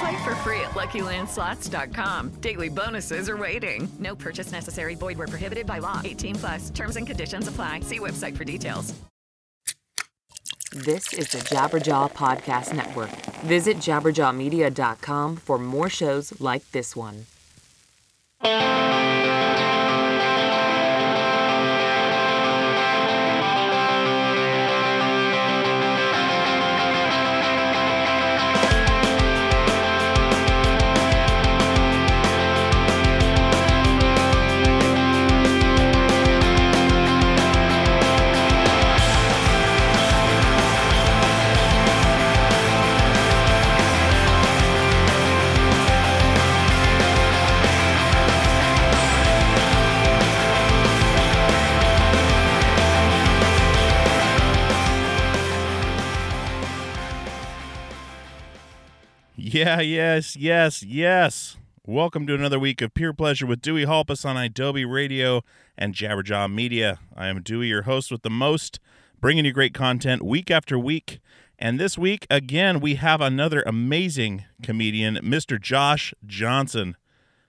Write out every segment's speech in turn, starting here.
Play for free at LuckyLandSlots.com. Daily bonuses are waiting. No purchase necessary. Void where prohibited by law. 18 plus. Terms and conditions apply. See website for details. This is the Jabberjaw Podcast Network. Visit jabberjawmedia.com for more shows like this one. Yeah, yes, yes, yes. Welcome to another week of Peer Pleasure with Dewey Halpus on Adobe Radio and Jabberjaw Media. I am Dewey, your host with the most, bringing you great content week after week. And this week, again, we have another amazing comedian, Mr. Josh Johnson.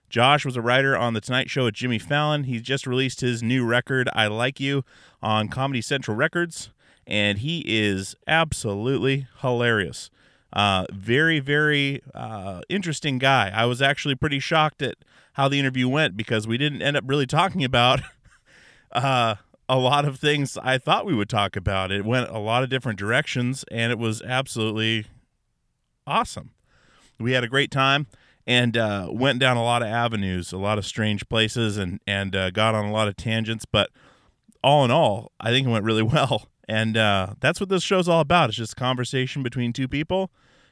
Josh was a writer on The Tonight Show with Jimmy Fallon. He just released his new record, I Like You, on Comedy Central Records, and he is absolutely hilarious. Uh, very, very uh, interesting guy. I was actually pretty shocked at how the interview went because we didn't end up really talking about uh, a lot of things I thought we would talk about. It went a lot of different directions, and it was absolutely awesome. We had a great time and uh, went down a lot of avenues, a lot of strange places, and and uh, got on a lot of tangents. But all in all, I think it went really well. And uh, that's what this show's all about. It's just conversation between two people.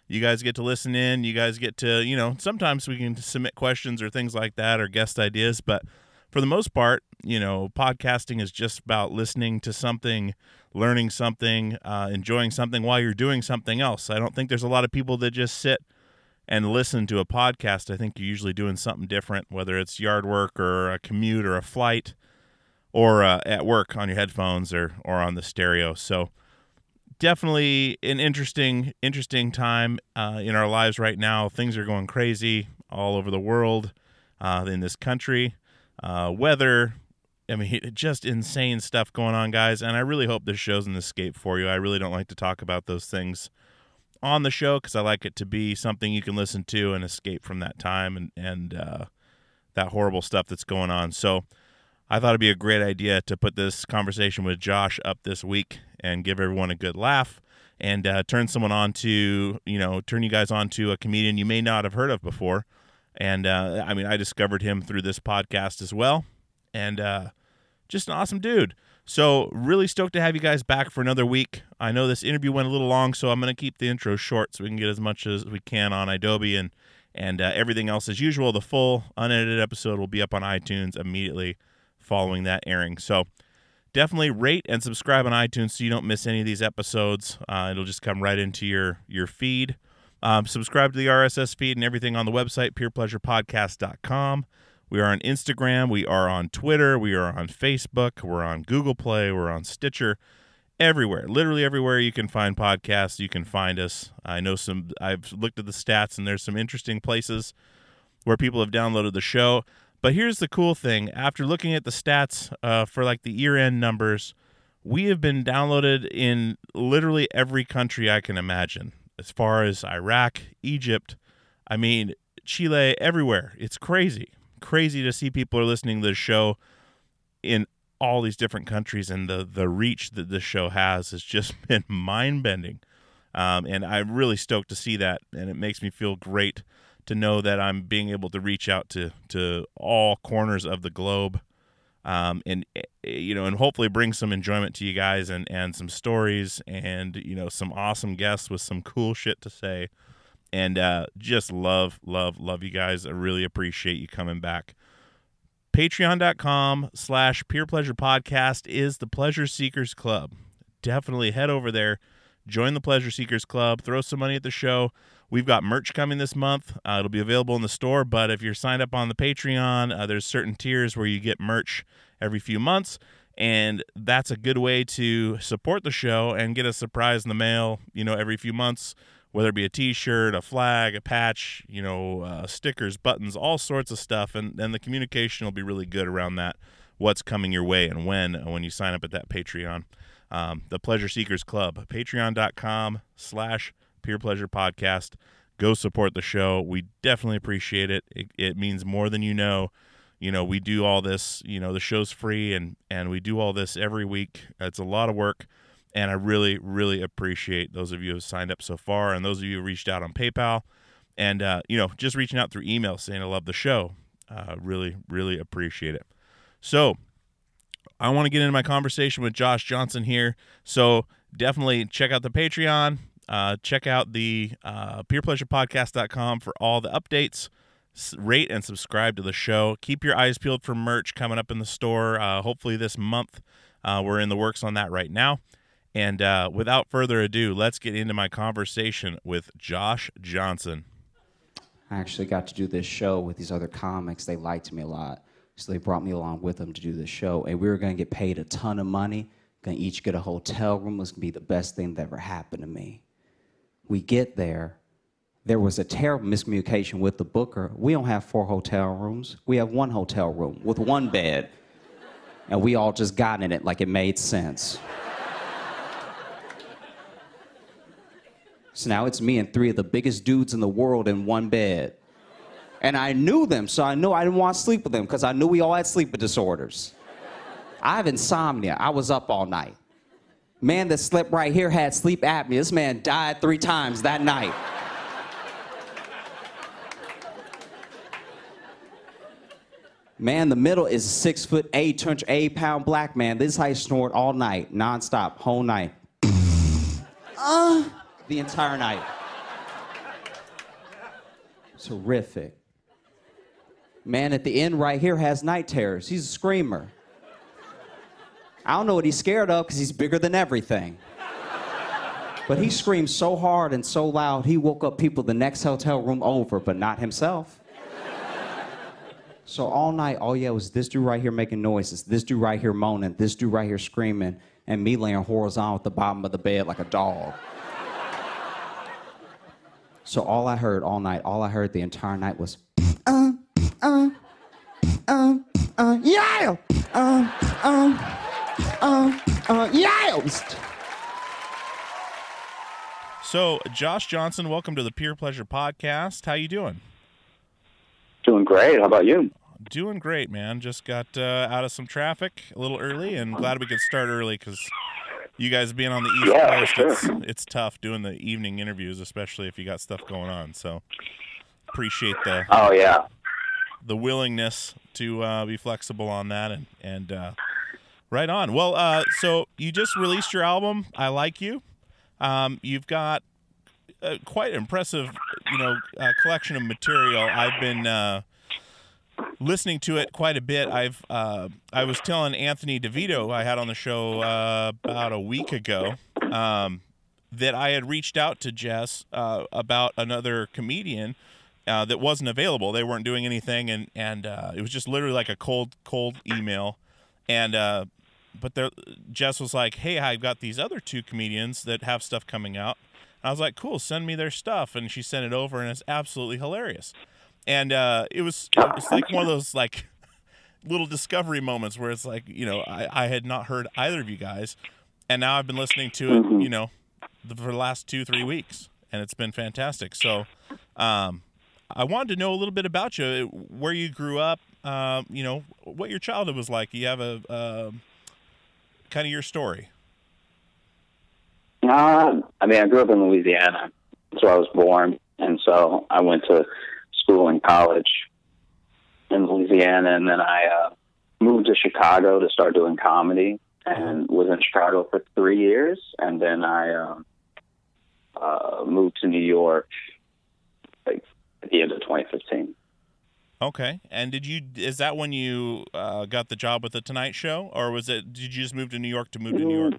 You guys get to listen in. You guys get to, you know, sometimes we can submit questions or things like that or guest ideas. But for the most part, you know, podcasting is just about listening to something, learning something, uh, enjoying something while you're doing something else. I don't think there's a lot of people that just sit and listen to a podcast. I think you're usually doing something different, whether it's yard work or a commute or a flight or uh, at work on your headphones or or on the stereo. So definitely an interesting interesting time uh, in our lives right now. Things are going crazy all over the world, uh, in this country. Uh, weather, I mean, just insane stuff going on, guys. And I really hope this show's an escape for you. I really don't like to talk about those things on the show because I like it to be something you can listen to and escape from that time and and uh, that horrible stuff that's going on. So I thought it'd be a great idea to put this conversation with Josh up this week and give everyone a good laugh and uh, turn someone on to, you know, turn you guys on to a comedian you may not have heard of before. And uh, I mean, I discovered him through this podcast as well. And uh, just an awesome dude. So, really stoked to have you guys back for another week. I know this interview went a little long, so I'm going to keep the intro short so we can get as much as we can on Adobe and and uh, everything else as usual. The full unedited episode will be up on iTunes immediately following that airing. So definitely rate and subscribe on iTunes so you don't miss any of these episodes. Uh, it'll just come right into your your feed. Um, subscribe to the RSS feed and everything on the website, peerpleasurepodcast.com. We are on Instagram. We are on Twitter. We are on Facebook. We're on Google Play. We're on Stitcher. Everywhere, literally everywhere you can find podcasts, you can find us. I know some, I've looked at the stats and there's some interesting places where people have downloaded the show. But here's the cool thing after looking at the stats uh, for like the year end numbers, we have been downloaded in literally every country I can imagine, as far as Iraq, Egypt, I mean, Chile, everywhere. It's crazy. Crazy to see people are listening to the show in all these different countries, and the, the reach that this show has has just been mind bending. Um, and I'm really stoked to see that, and it makes me feel great to know that I'm being able to reach out to to all corners of the globe, um, and eh, you know, and hopefully bring some enjoyment to you guys and and some stories and you know some awesome guests with some cool shit to say and uh, just love, love, love you guys. I really appreciate you coming back. Patreon.com slash Peer Pleasure Podcast is the Pleasure Seekers Club. Definitely head over there, join the Pleasure Seekers Club, throw some money at the show. We've got merch coming this month. Uh, it'll be available in the store, but if you're signed up on the Patreon, uh, there's certain tiers where you get merch every few months and that's a good way to support the show and get a surprise in the mail you know every few months whether it be a t-shirt a flag a patch you know uh, stickers buttons all sorts of stuff and, and the communication will be really good around that what's coming your way and when uh, when you sign up at that patreon um, the pleasure seekers club patreon.com slash peer pleasure podcast. Go support the show. We definitely appreciate it. it it means more than you know. You know we do all this you know the show's free and and we do all this every week. It's a lot of work and i really really appreciate those of you who have signed up so far and those of you who reached out on paypal. And uh, you know just reaching out through email saying i love the show. Uh, really really appreciate it. So i want to get into my conversation with josh johnson here so definitely check out the patreon uh, check out the uh, peerpleasurepodcast.com for all the updates rate and subscribe to the show. Keep your eyes peeled for merch coming up in the store. Uh, hopefully this month. Uh, we're in the works on that right now. And uh, without further ado, let's get into my conversation with Josh Johnson. I actually got to do this show with these other comics. They liked me a lot. So they brought me along with them to do this show. And we were to get paid a ton of money, to each get a hotel room. It was to be the best thing that ever happened to me. We get there, there was a terrible miscommunication with the booker. We don't have four hotel rooms. We have one hotel room with one bed. And we all just got in it like it made sense. So now it's me and three of the biggest dudes in the world in one bed. And I knew them, so I knew I didn't want to sleep with them because I knew we all had sleep disorders. I have insomnia. I was up all night. Man that slept right here had sleep apnea. This man died three times that night. Man, the middle is a six foot eight, 208 pound black man. This is how he snored all night, nonstop, whole night. uh, the entire night. It's horrific. Man at the end right here has night terrors. He's a screamer. I don't know what he's scared of because he's bigger than everything. But he screamed so hard and so loud, he woke up people the next hotel room over, but not himself. So all night, all yeah was this dude right here making noises, this dude right here moaning, this dude right here screaming, and me laying horizontal at the bottom of the bed like a dog. so all I heard all night, all I heard the entire night was, uh, uh, uh, uh, yeah, uh, uh, uh, uh, yeah. So, Josh Johnson, welcome to the Peer Pleasure Podcast. How you doing? Doing great. How about you? Doing great, man. Just got uh, out of some traffic a little early, and glad we could start early because you guys being on the East Yeah, Coast, sure. it's it's tough doing the evening interviews, especially if you got stuff going on. So appreciate the Oh yeah. The willingness to uh, be flexible on that, and and uh, right on. Well, uh, so you just released your album, I Like You. Um, you've got a quite impressive, you know, uh, collection of material. I've been uh, listening to it quite a bit. I've uh, I was telling Anthony DeVito I had on the show uh, about a week ago um, that I had reached out to Jess uh, about another comedian uh, that wasn't available. They weren't doing anything, and and uh, it was just literally like a cold cold email, and uh, but there Jess was like, "Hey, I've got these other two comedians that have stuff coming out." I was like, "Cool, send me their stuff," and she sent it over, and it's absolutely hilarious. And uh, it was it was like one of those like little discovery moments where it's like you know I, I had not heard either of you guys, and now I've been listening to it you know the, for the last two three weeks, and it's been fantastic. So, um, I wanted to know a little bit about you, where you grew up, um, you know, what your childhood was like. You have a um kind of your story. Uh, I mean, I grew up in Louisiana. That's where I was born, and so I went to school and college in Louisiana, and then I uh, moved to Chicago to start doing comedy, and was in Chicago for three years, and then I um, uh, moved to New York like at the end of 2015. Okay. And did you is that when you uh, got the job with the Tonight Show, or was it did you just move to New York to move to New York?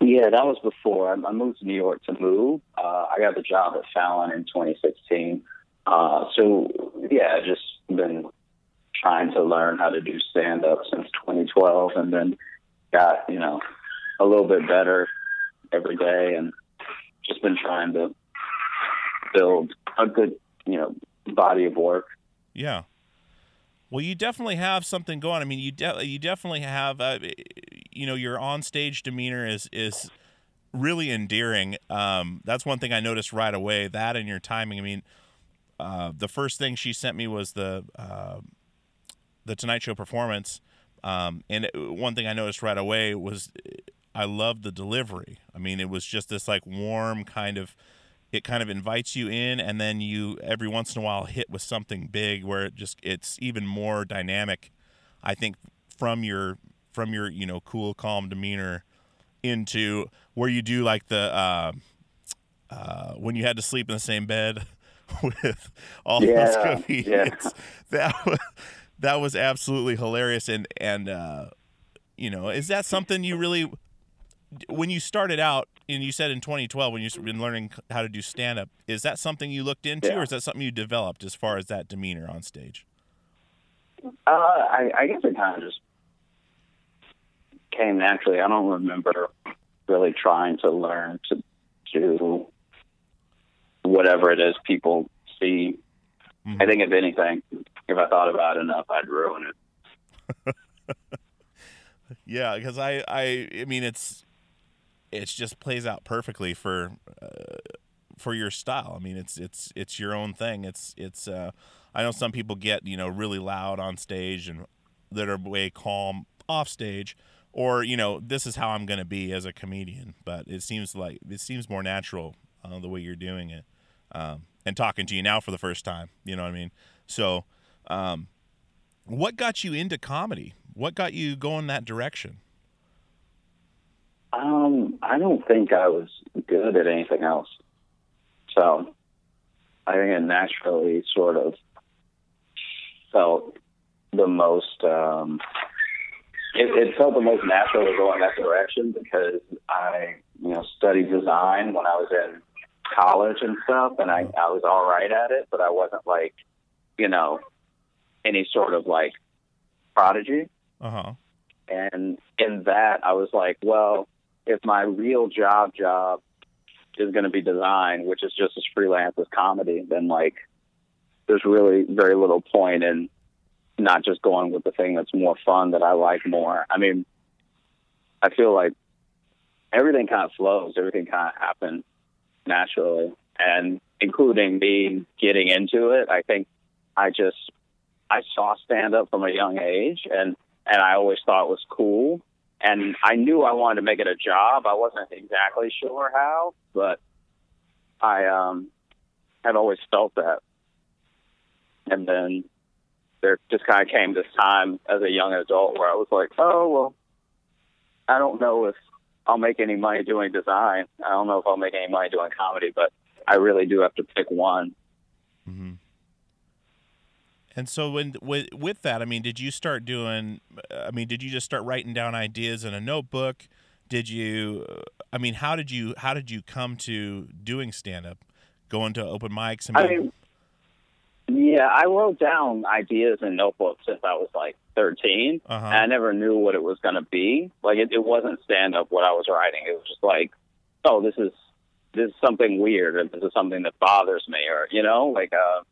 Yeah, that was before I I moved to New York to move. Uh, I got the job at Fallon in 2016. Uh, so yeah, I've just been trying to learn how to do stand up since 2012, and then got you know a little bit better every day, and just been trying to build a good you know body of work. Yeah. Well, you definitely have something going. I mean, you de- you definitely have. Uh, you know, your on-stage demeanor is is really endearing. Um, that's one thing I noticed right away. That and your timing. I mean, uh, the first thing she sent me was the uh, the Tonight Show performance, um, and it, one thing I noticed right away was I loved the delivery. I mean, it was just this like warm kind of. It kind of invites you in, and then you every once in a while hit with something big where it just it's even more dynamic. I think from your from your you know cool calm demeanor into where you do like the uh, uh, when you had to sleep in the same bed with all those Yeah, comedians. yeah. That was that was absolutely hilarious. And and uh, you know, is that something you really when you started out and you said in 2012 when you've been learning how to do stand up, is that something you looked into, Yeah. or is that something you developed as far as that demeanor on stage? Uh, I, I guess it kind of just came naturally. I don't remember really trying to learn to do whatever it is people see. I think if anything, if I thought about it enough, I'd ruin it. Yeah, because I, I, I mean, it's, it's just plays out perfectly for, uh, for your style. I mean, it's, it's, it's your own thing. It's, it's. Uh, I know some people get you know really loud on stage and that are way calm off stage, or you know this is how I'm going to be as a comedian. But it seems like it seems more natural uh, the way you're doing it, um, and talking to you now for the first time. You know what I mean? So, um, what got you into comedy? What got you going that direction? Um, I don't think I was good at anything else. So I think it naturally sort of felt the most, um, it, it felt the most natural to go in that direction because I, you know, studied design when I was in college and stuff, and I, I was all right at it, but I wasn't like, you know, any sort of like prodigy. Uh huh. And in that, I was like, well, if my real job job is going to be design, which is just as freelance as comedy, then like, there's really very little point in not just going with the thing that's more fun that I like more. I mean, I feel like everything kind of flows, everything kind of happens naturally, and including me getting into it. I think I just I saw stand up from a young age, and and I always thought it was cool. And I knew I wanted to make it a job. I wasn't exactly sure how, but I um had always felt that. And then there just kind of came this time as a young adult where I was like, oh well, I don't know if I'll make any money doing design. I don't know if I'll make any money doing comedy, but I really do have to pick one. And so when with with that, I mean, did you start doing? I mean, did you just start writing down ideas in a notebook? Did you? I mean, how did you how did you come to doing stand up, going to open mics? I mean, yeah, I wrote down ideas in notebooks since I was like 13. Uh-huh. And I never knew what it was going to be. Like it, it wasn't stand up what I was writing. It was just like, oh, this is this is something weird, or this is something that bothers me, or you know, like uh,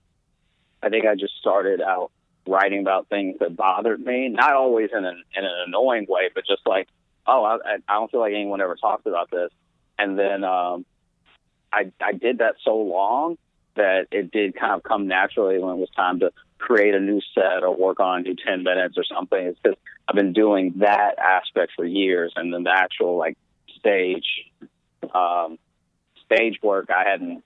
I think I just started out writing about things that bothered me, not always in an in an annoying way, but just like, oh, I, I don't feel like anyone ever talks about this. And then um, I I did that so long that it did kind of come naturally when it was time to create a new set or work on a new 10 minutes or something. It's because I've been doing that aspect for years, and then the actual like stage um, stage work I hadn't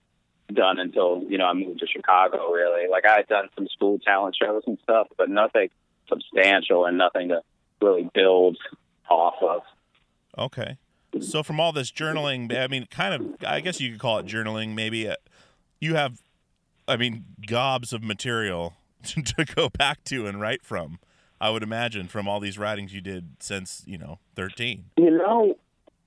done until you know I moved to Chicago. Really, like I had done some school talent shows and stuff, but nothing substantial and nothing to really build off of. Okay. So from all this journaling, I mean, kind of, I guess you could call it journaling. Maybe uh, you have I mean, gobs of material to go back to and write from. I would imagine from all these writings you did since you know thirteen. You know,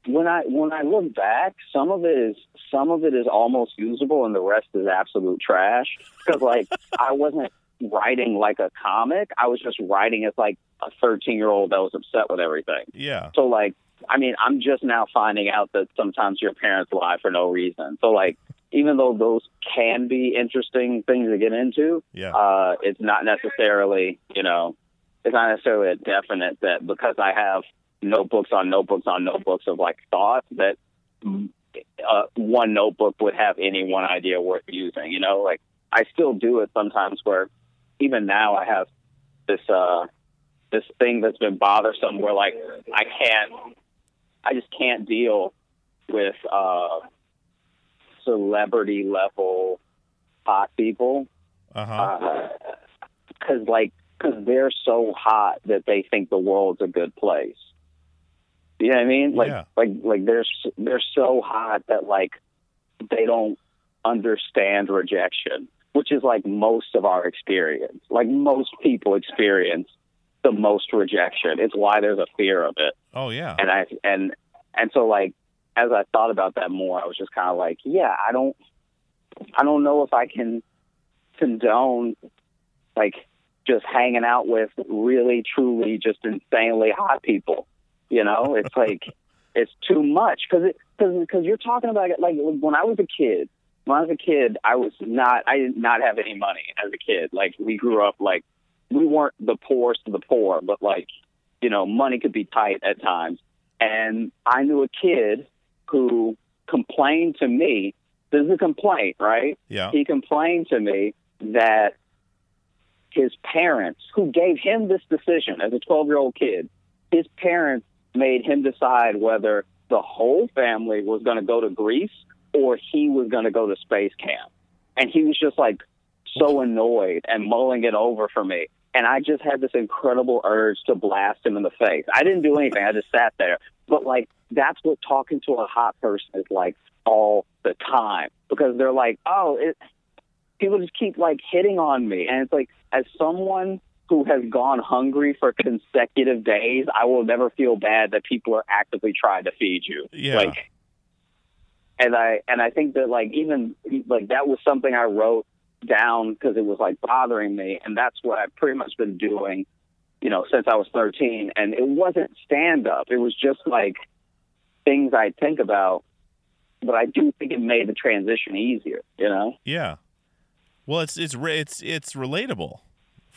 when I when I look back, some of it is some of it is almost usable, and the rest is absolute trash. Because like I wasn't writing like a comic; I was just writing as like a thirteen year old that was upset with everything. Yeah. So like, I mean, I'm just now finding out that sometimes your parents lie for no reason. So like, even though those can be interesting things to get into, Yeah. uh, it's not necessarily, you know, it's not necessarily a definite that because I have notebooks on notebooks on notebooks of like thoughts that uh, one notebook would have any one idea worth using. You know, like I still do it sometimes where even now I have this uh this thing that's been bothersome where like I can't I just can't deal with uh celebrity level hot people Uh huh. because like because they're so hot that they think the world's a good place. You know what I mean? Like Yeah. like like they're they're so hot that like they don't understand rejection, which is like most of our experience. Like most people experience the most rejection. It's why there's a fear of it oh yeah. and I and and so like as I thought about that more, I was just kind of like, yeah, I don't, I don't know if I can condone like just hanging out with really, truly, just insanely hot people. You know, it's like it's too much because it because because you're talking about it like when I was a kid. When I was a kid, I was not. I did not have any money as a kid. Like we grew up like we weren't the poorest of the poor, but like you know, money could be tight at times. And I knew a kid who complained to me. This is a complaint, right? Yeah. He complained to me that his parents, who gave him this decision as a 12 year old kid, his parents made him decide whether the whole family was going to go to Greece or he was going to go to space camp. And he was just like so annoyed and mulling it over for me. And I just had this incredible urge to blast him in the face. I didn't do anything. I just sat there. But like, that's what talking to a hot person is like all the time because they're like, oh, it, people just keep like hitting on me. And it's like, as someone who has gone hungry for consecutive days, I will never feel bad that people are actively trying to feed you. Yeah. Like, and I and I think that like even like that was something I wrote down because it was like bothering me, and that's what I've pretty much been doing, you know, since I was 13. And it wasn't stand up; it was just like things I think about. But I do think it made the transition easier, you know. Yeah. Well, it's it's it's it's relatable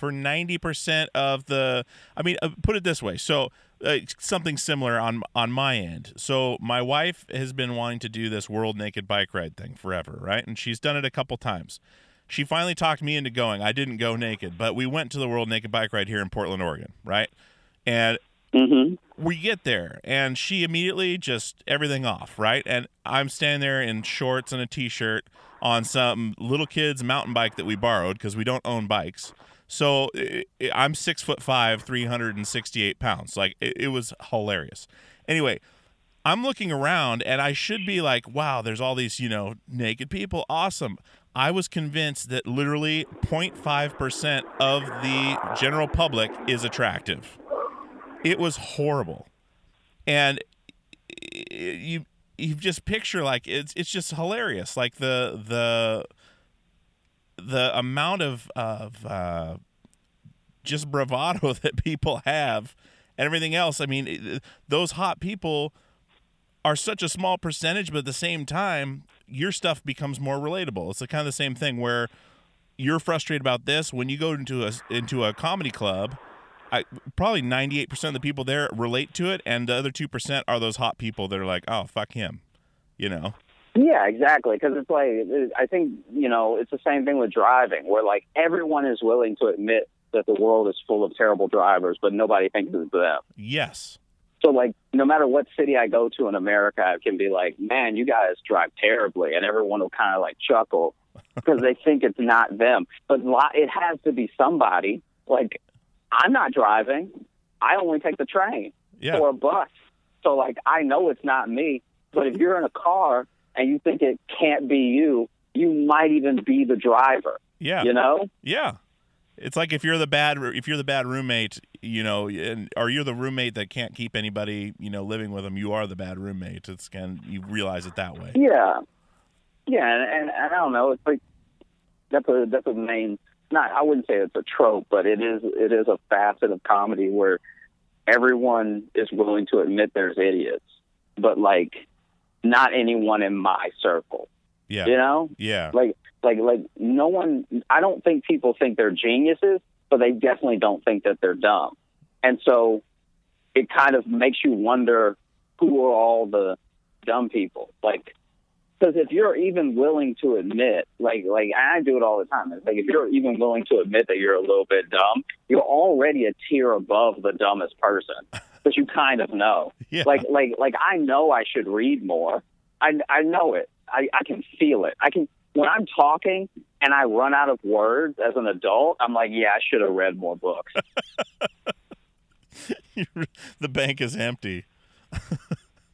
for 90% of the I mean, uh, put it this way. So, uh, something similar on on my end. So, my wife has been wanting to do this world naked bike ride thing forever, right? And she's done it a couple times. She finally talked me into going. I didn't go naked, but we went to the world naked bike ride here in Portland, Oregon, right? And Mm-hmm. we get there and she immediately just everything off right and i'm standing there in shorts and a t-shirt on some little kid's mountain bike that we borrowed because we don't own bikes so i'm six foot five 368 pounds. Like it, it was hilarious. Anyway i'm looking around and i should be like wow there's all these you know naked people. Awesome. I was convinced that literally 0.5% of the general public is attractive. It was horrible. And you you just picture like it's it's just hilarious. Like the the the amount of of uh, just bravado that people have and everything else i mean those hot people are such a small percentage but at the same time your stuff becomes more relatable. It's kind of the same thing where you're frustrated about this. When you go into a into a comedy club I, probably 98% of the people there relate to it and the other 2% are those hot people that are like oh fuck him you know Yeah, exactly. Because it's like I think you know it's the same thing with driving, where like everyone is willing to admit that the world is full of terrible drivers, but nobody thinks it's them. yes So like no matter what city I go to in America, I can be like, man, you guys drive terribly, and everyone will kind of like chuckle because they think it's not them. But it has to be somebody. Like I'm not driving. I only take the train Yeah. or a bus. So like I know it's not me. But if you're in a car and you think it can't be you, you might even be the driver. Yeah. You know? Yeah. It's like if you're the bad if you're the bad roommate, you know, and or you're the roommate that can't keep anybody, you know, living with them. You are the bad roommate. It's can you realize it that way. Yeah, yeah, and, and, and I don't know. It's like that's a that's a main. Not I wouldn't say it's a trope, but it is it is a facet of comedy where everyone is willing to admit there's idiots, but like not anyone in my circle. Yeah. You know? Yeah. Like like like no one I don't think people think they're geniuses, but they definitely don't think that they're dumb. And so it kind of makes you wonder who are all the dumb people. Like because if you're even willing to admit, like like I do it all the time. It's like if you're even willing to admit that you're a little bit dumb, you're already a tier above the dumbest person. Because you kind of know. Yeah. Like like like I know I should read more. I I know it. I, I can feel it. I can when I'm talking and I run out of words as an adult, I'm like, yeah, I should have read more books. the bank is empty.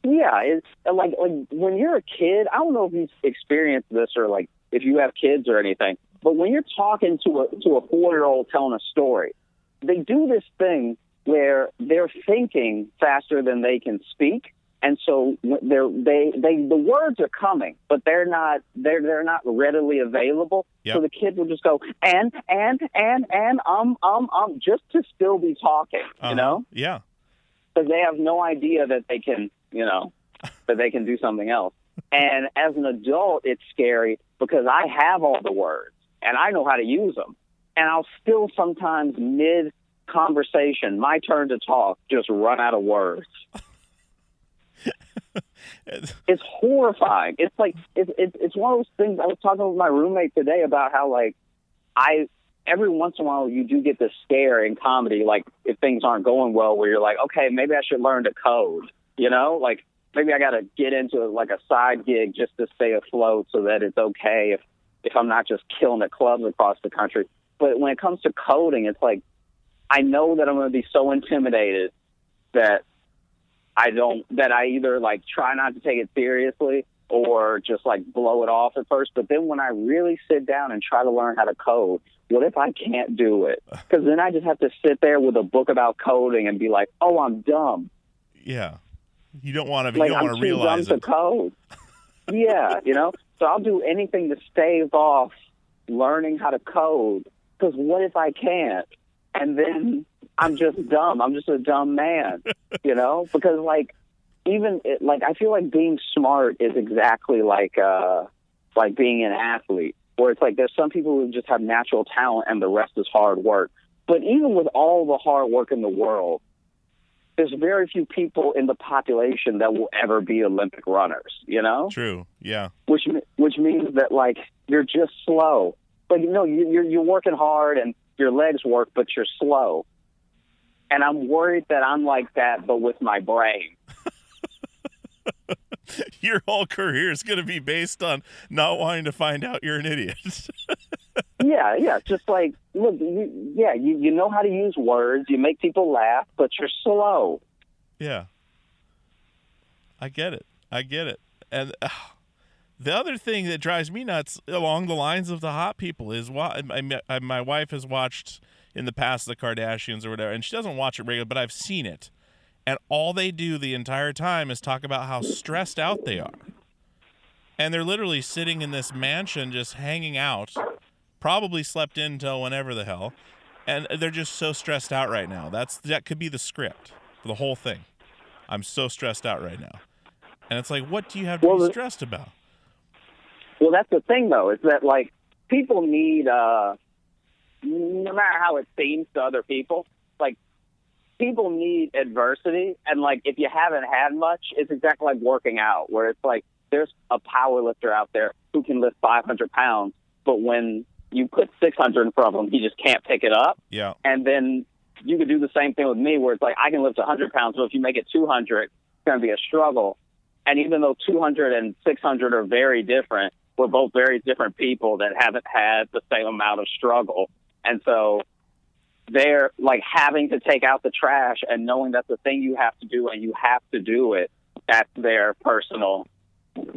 Yeah, it's uh, like like when you're a kid. I don't know if you've experienced this or like if you have kids or anything, but when you're talking to a to a four year old telling a story, they do this thing where they're thinking faster than they can speak, and so they're they they the words are coming, but they're not they're they're not readily available. Yep. So the kids will just go and and and and um um um just to still be talking, Uh-huh. you know, Yeah. because they have no idea that they can you know that they can do something else. And as an adult, it's scary because I have all the words and I know how to use them, and I'll still sometimes mid conversation, my turn to talk, just run out of words. it's horrifying. It's like it's it's it's one of those things. I was talking with my roommate today about how like I every once in a while you do get this scare in comedy, like if things aren't going well, where you're like, okay, maybe I should learn to code. You know, like maybe I got to get into like a side gig just to stay afloat, so that it's okay if if I'm not just killing at clubs across the country. But when it comes to coding, it's like I know that I'm going to be so intimidated that I don't that I either like try not to take it seriously or just like blow it off at first. But then when I really sit down and try to learn how to code, what if I can't do it? Because then I just have to sit there with a book about coding and be like, "Oh, I'm dumb." Yeah. You don't want to. like you don't want to realize dumb it. to code. yeah, you know. So I'll do anything to stave off learning how to code. Because what if I can't? And then I'm just dumb. I'm just a dumb man, you know. Because like even it, like I feel like being smart is exactly like uh like being an athlete, where it's like there's some people who just have natural talent and the rest is hard work. But even with all the hard work in the world, there's very few people in the population that will ever be Olympic runners, you know? True. Yeah. Which which means that like you're just slow. But you know, you, you're you're working hard and your legs work, but you're slow. And I'm worried that I'm like that, but with my brain. Your whole career is going to be based on not wanting to find out you're an idiot. yeah, yeah. Just like look, you, yeah, you you know how to use words. You make people laugh, but you're slow. yeah. I get it. I get it. And uh, the other thing that drives me nuts along the lines of the hot people is why I, my wife has watched in the past the Kardashians or whatever, and she doesn't watch it regularly, but I've seen it. And all they do the entire time is talk about how stressed out they are. And they're literally sitting in this mansion just hanging out, probably slept in till whenever the hell. And they're just so stressed out right now. That's that could be the script for the whole thing. I'm so stressed out right now. And it's like, what do you have to Well, be stressed about? Well, that's the thing, though, is that like people need, uh, no matter how it seems to other people, like people need adversity, and like if you haven't had much, it's exactly like working out, where it's like there's a power lifter out there who can lift 500 pounds, but when you put 600 in front of him, he just can't pick it up. Yeah. And then you could do the same thing with me, where it's like I can lift 100 pounds, but if you make it 200, it's going to be a struggle. And even though 200 and 600 are very different, we're both very different people that haven't had the same amount of struggle. And so they're like having to take out the trash and knowing that's the thing you have to do and you have to do it. That's their personal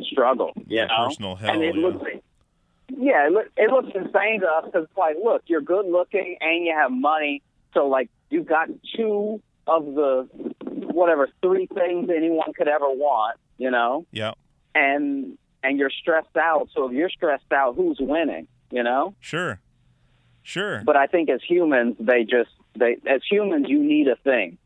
struggle, you Yeah, know? personal hell, and it yeah. looks yeah, it, look, it looks insane to us because it's like, look, you're good looking and you have money, so like you've got two of the whatever three things anyone could ever want, you know, Yeah. and and you're stressed out. So if you're stressed out, who's winning, you know? Sure. Sure. But I think as humans, they just they as humans, you need a thing.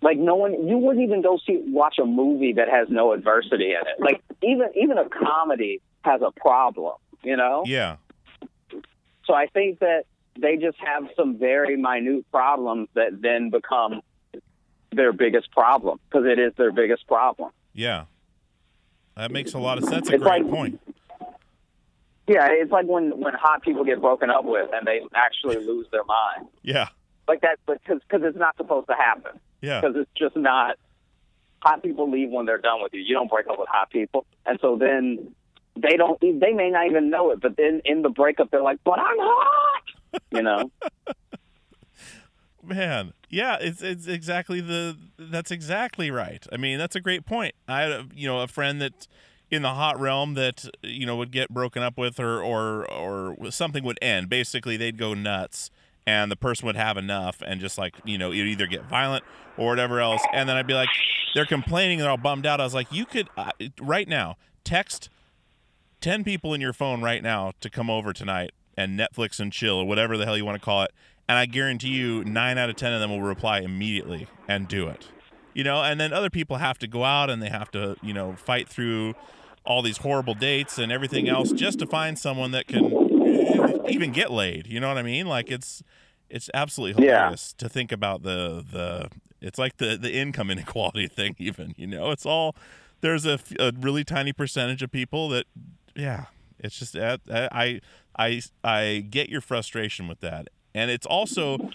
Like no one, you wouldn't even go see watch a movie that has no adversity in it. Like even even a comedy has a problem, you know. yeah. So I think that they just have some very minute problems that then become their biggest problem because it is their biggest problem. Yeah. That makes a lot of sense. That's a It's great like- point. Yeah, it's like when when hot people get broken up with and they actually lose their mind. Yeah. Like that, because because it's not supposed to happen. Yeah. because it's just not. Hot people leave when they're done with you. You don't break up with hot people, and so then they don't. They may not even know it, but then in the breakup, they're like, "But I'm hot," you know. Man, yeah, it's it's exactly the that's exactly right. I mean, that's a great point. I had a, you know a friend that in the hot realm that you know would get broken up with or or or something would end. Basically, they'd go nuts and the person would have enough and just like, you know, you'd either get violent or whatever else. And then I'd be like they're complaining, they're all bummed out. I was like, "You could uh, right now text 10 people in your phone right now to come over tonight and Netflix and chill or whatever the hell you want to call it. And I guarantee you, nine out of 10 of them will reply immediately and do it. You know, and then other people have to go out and they have to, you know, fight through all these horrible dates and everything else just to find someone that can even get laid. You know what I mean? Like it's it's absolutely Yeah. hilarious to think about the the it's like the the income inequality thing even, you know. It's all there's a, a really tiny percentage of people that yeah, it's just uh, I I I get your frustration with that. And it's also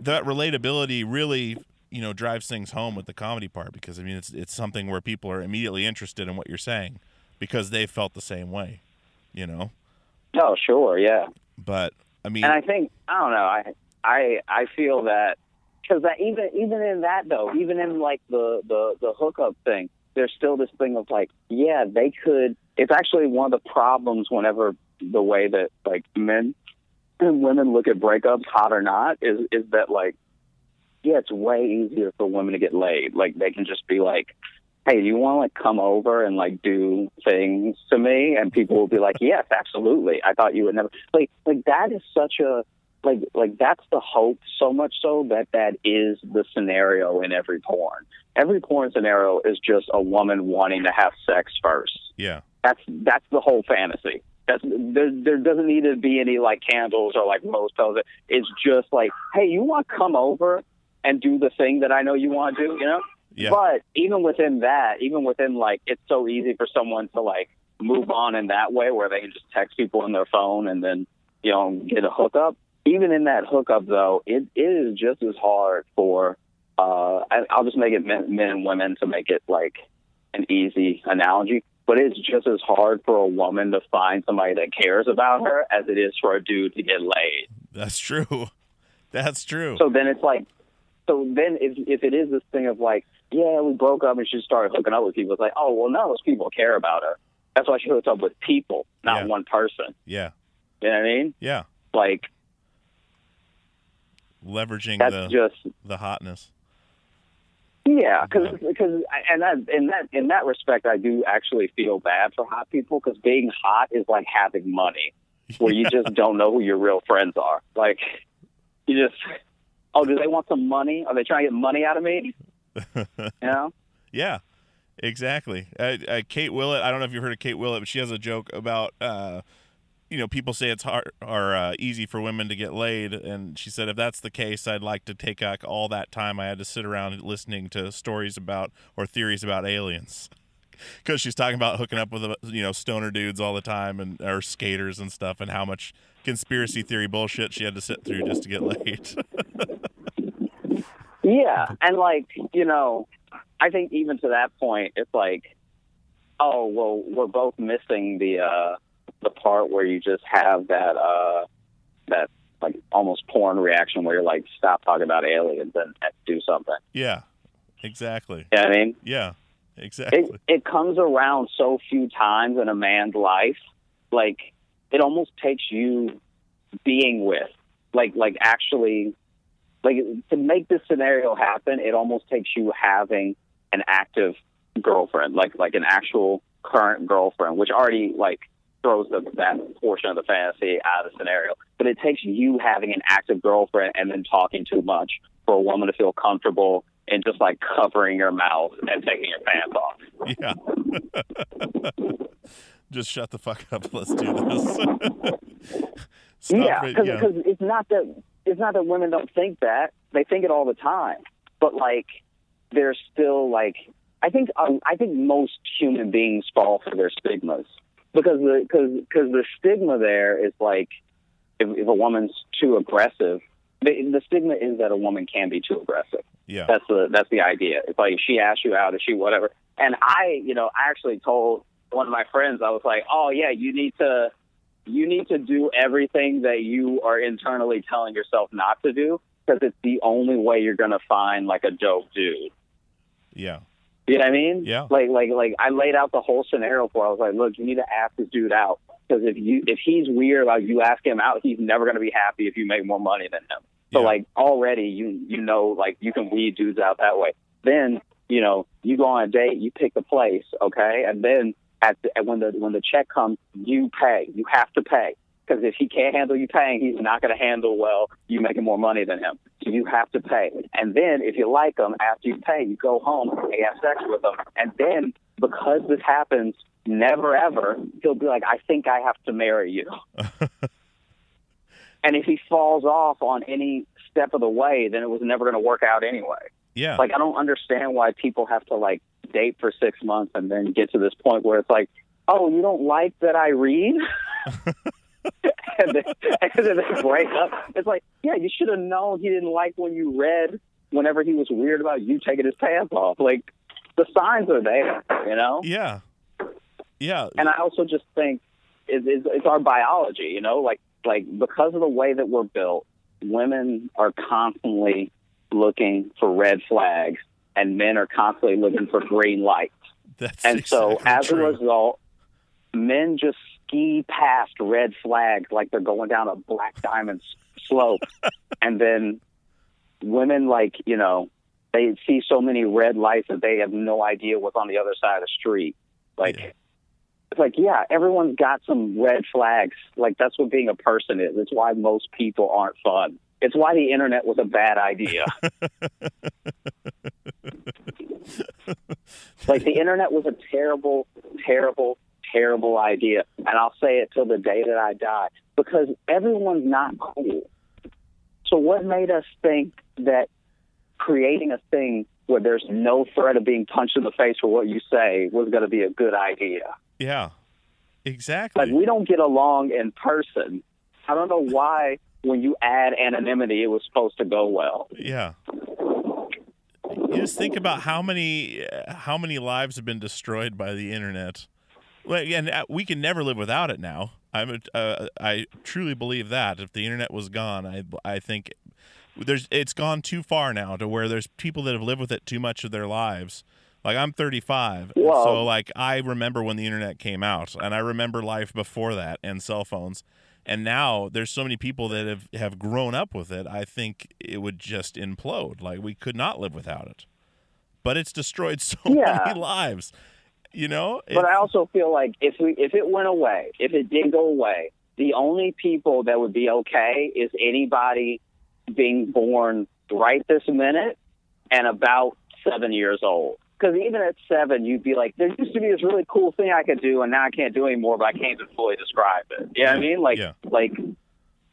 that relatability really, you know, drives things home with the comedy part because I mean it's it's something where people are immediately interested in what you're saying because they felt the same way, you know. Oh, sure, yeah. But I mean And I think I don't know. I I I feel that because that even even in that though, even in like the the the hookup thing, there's still this thing of like, yeah, they could. It's actually one of the problems whenever the way that like men women look at breakups, hot or not, is is that like, yeah, it's way easier for women to get laid. Like they can just be like. Hey, you want to like come over and like do things to me? And people will be like, "Yes, absolutely." I thought you would never like like that is such a like like that's the hope so much so that that is the scenario in every porn every porn scenario is just a woman wanting to have sex first yeah. that's that's the whole fantasy that's there there doesn't need to be any like candles or like motels it's just like hey you want to come over and do the thing that i know you want to do you know? Yeah. but even within that even within like it's so easy for someone to like move on in that way where they can just text people on their phone and then you know get a hookup. Even in that hookup though it, it is just as hard for uh I- i'll just make it men, men and women to make it like an easy analogy but it's just as hard for a woman to find somebody that cares about her as it is for a dude to get laid That's true. That's true. so then it's like so then if if it is this thing of like yeah we broke up and she started hooking up with people it's like oh well none of those people care about her that's why she hooks up with people not Yeah. one person yeah. you know what i mean Yeah. like Leveraging that's the just the hotness. Yeah, because because and that in that in that respect, I do actually feel bad for hot people because being hot is like having money, where you just don't know who your real friends are. Like you just, oh, do they want some money? Are they trying to get money out of me? You know? Yeah, exactly. Uh, uh, Kate Willett. I don't know if you've heard of Kate Willett, but she has a joke about, uh, you know, people say it's hard or uh, easy for women to get laid, and she said if that's the case, I'd like to take back all that time I had to sit around listening to stories about or theories about aliens. Because she's talking about hooking up with uh, you know stoner dudes all the time and or skaters and stuff, and how much conspiracy theory bullshit she had to sit through just to get laid. Yeah, and like you know, I think even to that point, it's like, oh well, we're both missing the uh the part where you just have that uh that like almost porn reaction where you're like, stop talking about aliens and, and do something. yeah, exactly. You know I mean? Yeah, exactly. It it comes around so few times in a man's life, like it almost takes you being with, like like actually, like to make this scenario happen, it almost takes you having an active girlfriend, like like an actual current girlfriend, which already like throws the, that portion of the fantasy out of the scenario. But it takes you having an active girlfriend and then talking too much for a woman to feel comfortable and just like covering your mouth and taking your pants off. Yeah. just shut the fuck up. Let's do this. Yeah, because yeah. it's not that it's not that women don't think that they think it all the time, but like they're still like I think um, I think most human beings fall for their stigmas because the because because the stigma there is like if, if a woman's too aggressive, the, the stigma is that a woman can be too aggressive. yeah. That's the that's the idea. It's like she asks you out, is she whatever. And I, you know, I actually told one of my friends, I was like, oh yeah, you need to you need to do everything that you are internally telling yourself not to do because it's the only way you're gonna find like a dope dude. yeah. You know what I mean? Yeah. Like, like, like I laid out the whole scenario for. Her. I was like, look, you need to ask this dude out because if you if he's weird, like you ask him out, he's never going to be happy if you make more money than him. So Yeah. like already you you know like you can weed dudes out that way. Then you know you go on a date, you pick the place, okay, and then at the, when the when the check comes, you pay. You have to pay because if he can't handle you paying, he's not going to handle well you making more money than him. So you have to pay. And then if you like him after you pay, you go home and have sex with him. And then because this happens never ever, he'll be like, I think I have to marry you. and if he falls off on any step of the way, then it was never going to work out anyway. Yeah. Like I don't understand why people have to like date for six months and then get to this point where it's like, oh, you don't like that I read, and, then, and then they break up. It's like, yeah, you should have known he didn't like when you read whenever he was weird about you taking his pants off. Like the signs are there, you know. yeah. Yeah. And I also just think it, it's, it's our biology, you know, like like because of the way that we're built, women are constantly looking for red flags, and men are constantly looking for green lights. That's And so, as true. a result, men just ski past red flags like they're going down a black diamond slope, and then women like you know they see so many red lights that they have no idea what's on the other side of the street. Like Yeah. it's like yeah, everyone's got some red flags. Like that's what being a person is. It's why most people aren't fun. It's why the internet was a bad idea. like the internet was a terrible, terrible, terrible idea, and I'll say it till the day that I die because everyone's not cool. So what made us think that creating a thing where there's no threat of being punched in the face for what you say was going to be a good idea? Yeah. Exactly. Like we don't get along in person. I don't know why when you add anonymity it was supposed to go well. Yeah. You just think about how many how many lives have been destroyed by the internet. Well, and uh, we can never live without it now. I'm a, uh, I truly believe that if the internet was gone, I I think there's it's gone too far now to where there's people that have lived with it too much of their lives. Like I'm 35, Well- so like I remember when the internet came out, and I remember life before that and cell phones. And now there's so many people that have, have grown up with it. I think it would just implode. Like we could not live without it. But it's destroyed so Yeah. many lives. You know? But I also feel like if we if it went away, if it did go away, the only people that would be okay is anybody being born right this minute and about seven years old. Because even at seven, you'd be like, there used to be this really cool thing I could do, and now I can't do anymore, but I can't even fully describe it. You know what I mean? Like, Yeah. like,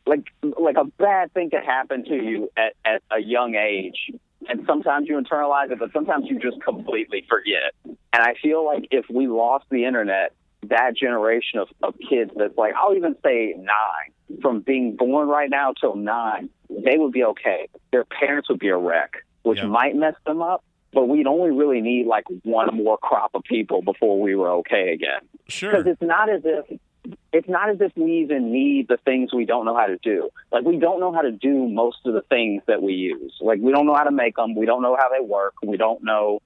like, like a bad thing could happen to you at, at a young age, and sometimes you internalize it, but sometimes you just completely forget. And I feel like if we lost the internet, that generation of, of kids that's like, I'll even say nine, from being born right now till nine, they would be okay. Their parents would be a wreck, which Yeah. might mess them up, but we'd only really need like one more crop of people before we were okay again. sure. Because it's not as if it's not as if we even need the things we don't know how to do. Like we don't know how to do most of the things that we use. Like we don't know how to make them. We don't know how they work. We don't know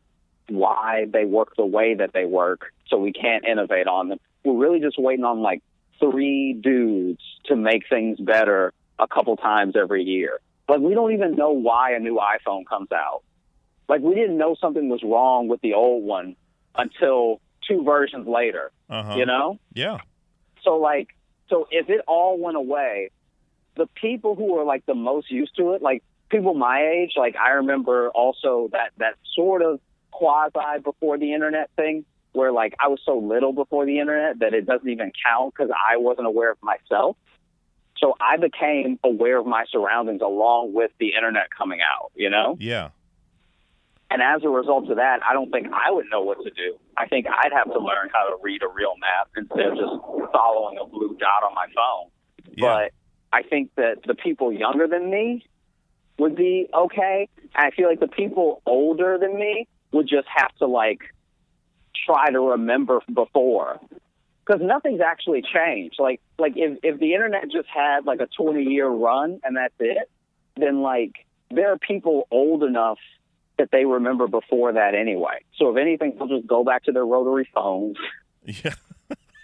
why they work the way that they work. So we can't innovate on them. We're really just waiting on like three dudes to make things better a couple times every year. Like we don't even know why a new iPhone comes out. Like we didn't know something was wrong with the old one until two versions later. Uh-huh. You know? Yeah. So like so if it all went away, the people who are like the most used to it, like people my age, like I remember also that that sort of quasi before the internet thing where like I was so little before the internet that it doesn't even count because I wasn't aware of myself. So I became aware of my surroundings along with the internet coming out, you know? Yeah. And as a result of that, I don't think I would know what to do. I think I'd have to learn how to read a real map instead of just following a blue dot on my phone. Yeah. But I think that the people younger than me would be okay. And I feel like the people older than me would just have to like try to remember before because nothing's actually changed. Like like if if the internet just had like a 20 year run and that's it, then like there are people old enough that they remember before that anyway. So if anything, they'll just go back to their rotary phones. Yeah.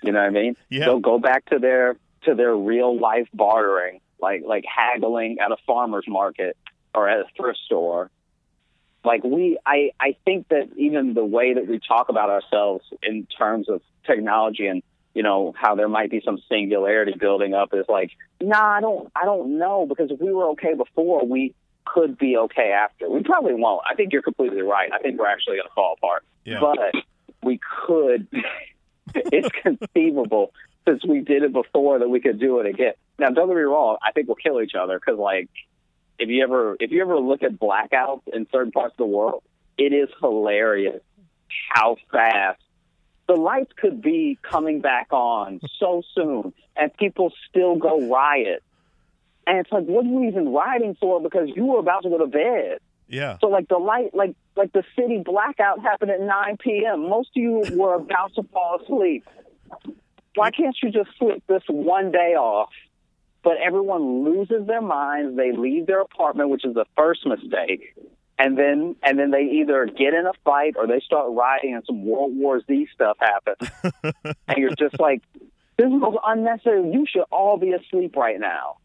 You know what I mean? Yeah. They'll go back to their to their real life bartering, like like haggling at a farmer's market or at a thrift store. Like we, I I think that even the way that we talk about ourselves in terms of technology and you know how there might be some singularity building up is like, nah, I don't I don't know because if we were okay before, we could be okay after. We probably won't. I think you're completely right. I think we're actually going to fall apart. Yeah. But we could. it's conceivable since we did it before that we could do it again. Now, don't get me wrong. I think we'll kill each other because, like, if you ever if you ever look at blackouts in certain parts of the world, it is hilarious how fast the lights could be coming back on so soon, and people still go riot. And it's like, what are you even rioting for? Because you were about to go to bed. Yeah. So like the light, like like the city blackout happened at 9 p.m. Most of you were about to fall asleep. Why can't you just sleep this one day off? But everyone loses their minds. They leave their apartment, which is the first mistake, and then and then they either get in a fight or they start rioting, and some World War Z stuff happens. and you're just like, this is unnecessary. You should all be asleep right now.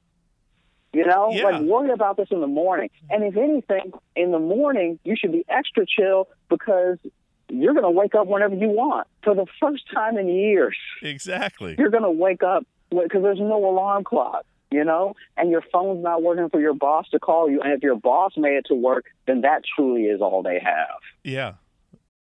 You know, Yeah. like worry about this in the morning. And if anything, in the morning, you should be extra chill because you're going to wake up whenever you want. For the first time in years, Exactly. you're going to wake up because there's no alarm clock, you know, and your phone's not working for your boss to call you. And if your boss made it to work, then that truly is all they have. Yeah.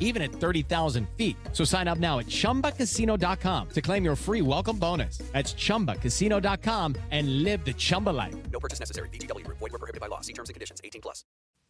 even at 30,000 feet. So sign up now at chumbacasino.com to claim your free welcome bonus. That's chumbacasino.com and live the Chumba life. No purchase necessary. VGW Group. Void were prohibited by law. See terms and conditions. 18 plus.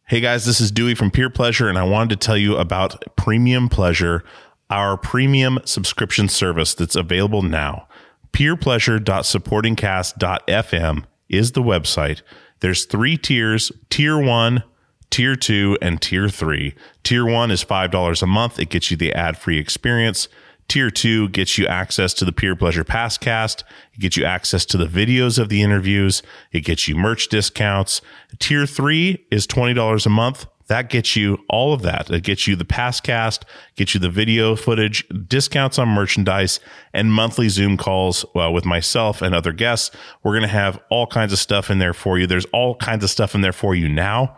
Hey guys, this is Dewey from Peer Pleasure, and I wanted to tell you about Premium Pleasure, our premium subscription service that's available now. PeerPleasure.supportingcast.fm is the website. There's three tiers Tier 1, Tier 2, and Tier 3. Tier 1 is $5 a month, it gets you the ad free experience. Tier 2 gets you access to the Peer Pleasure Passcast. It gets you access to the videos of the interviews. It gets you merch discounts. Tier 3 is $20 a month. That gets you all of that. It gets you the Passcast, gets you the video footage, discounts on merchandise, and monthly Zoom calls uh, with myself and other guests. We're going to have all kinds of stuff in there for you. There's all kinds of stuff in there for you now.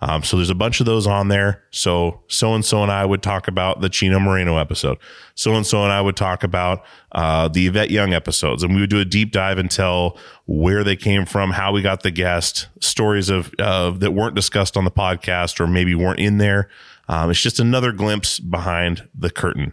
Um, so there's a bunch of those on there. So so and so and I would talk about the Chino Moreno episode. So and so and I would talk about uh, the Yvette Young episodes, and we would do a deep dive and tell where they came from, how we got the guest, stories of uh, that weren't discussed on the podcast or maybe weren't in there. Um, it's just another glimpse behind the curtain.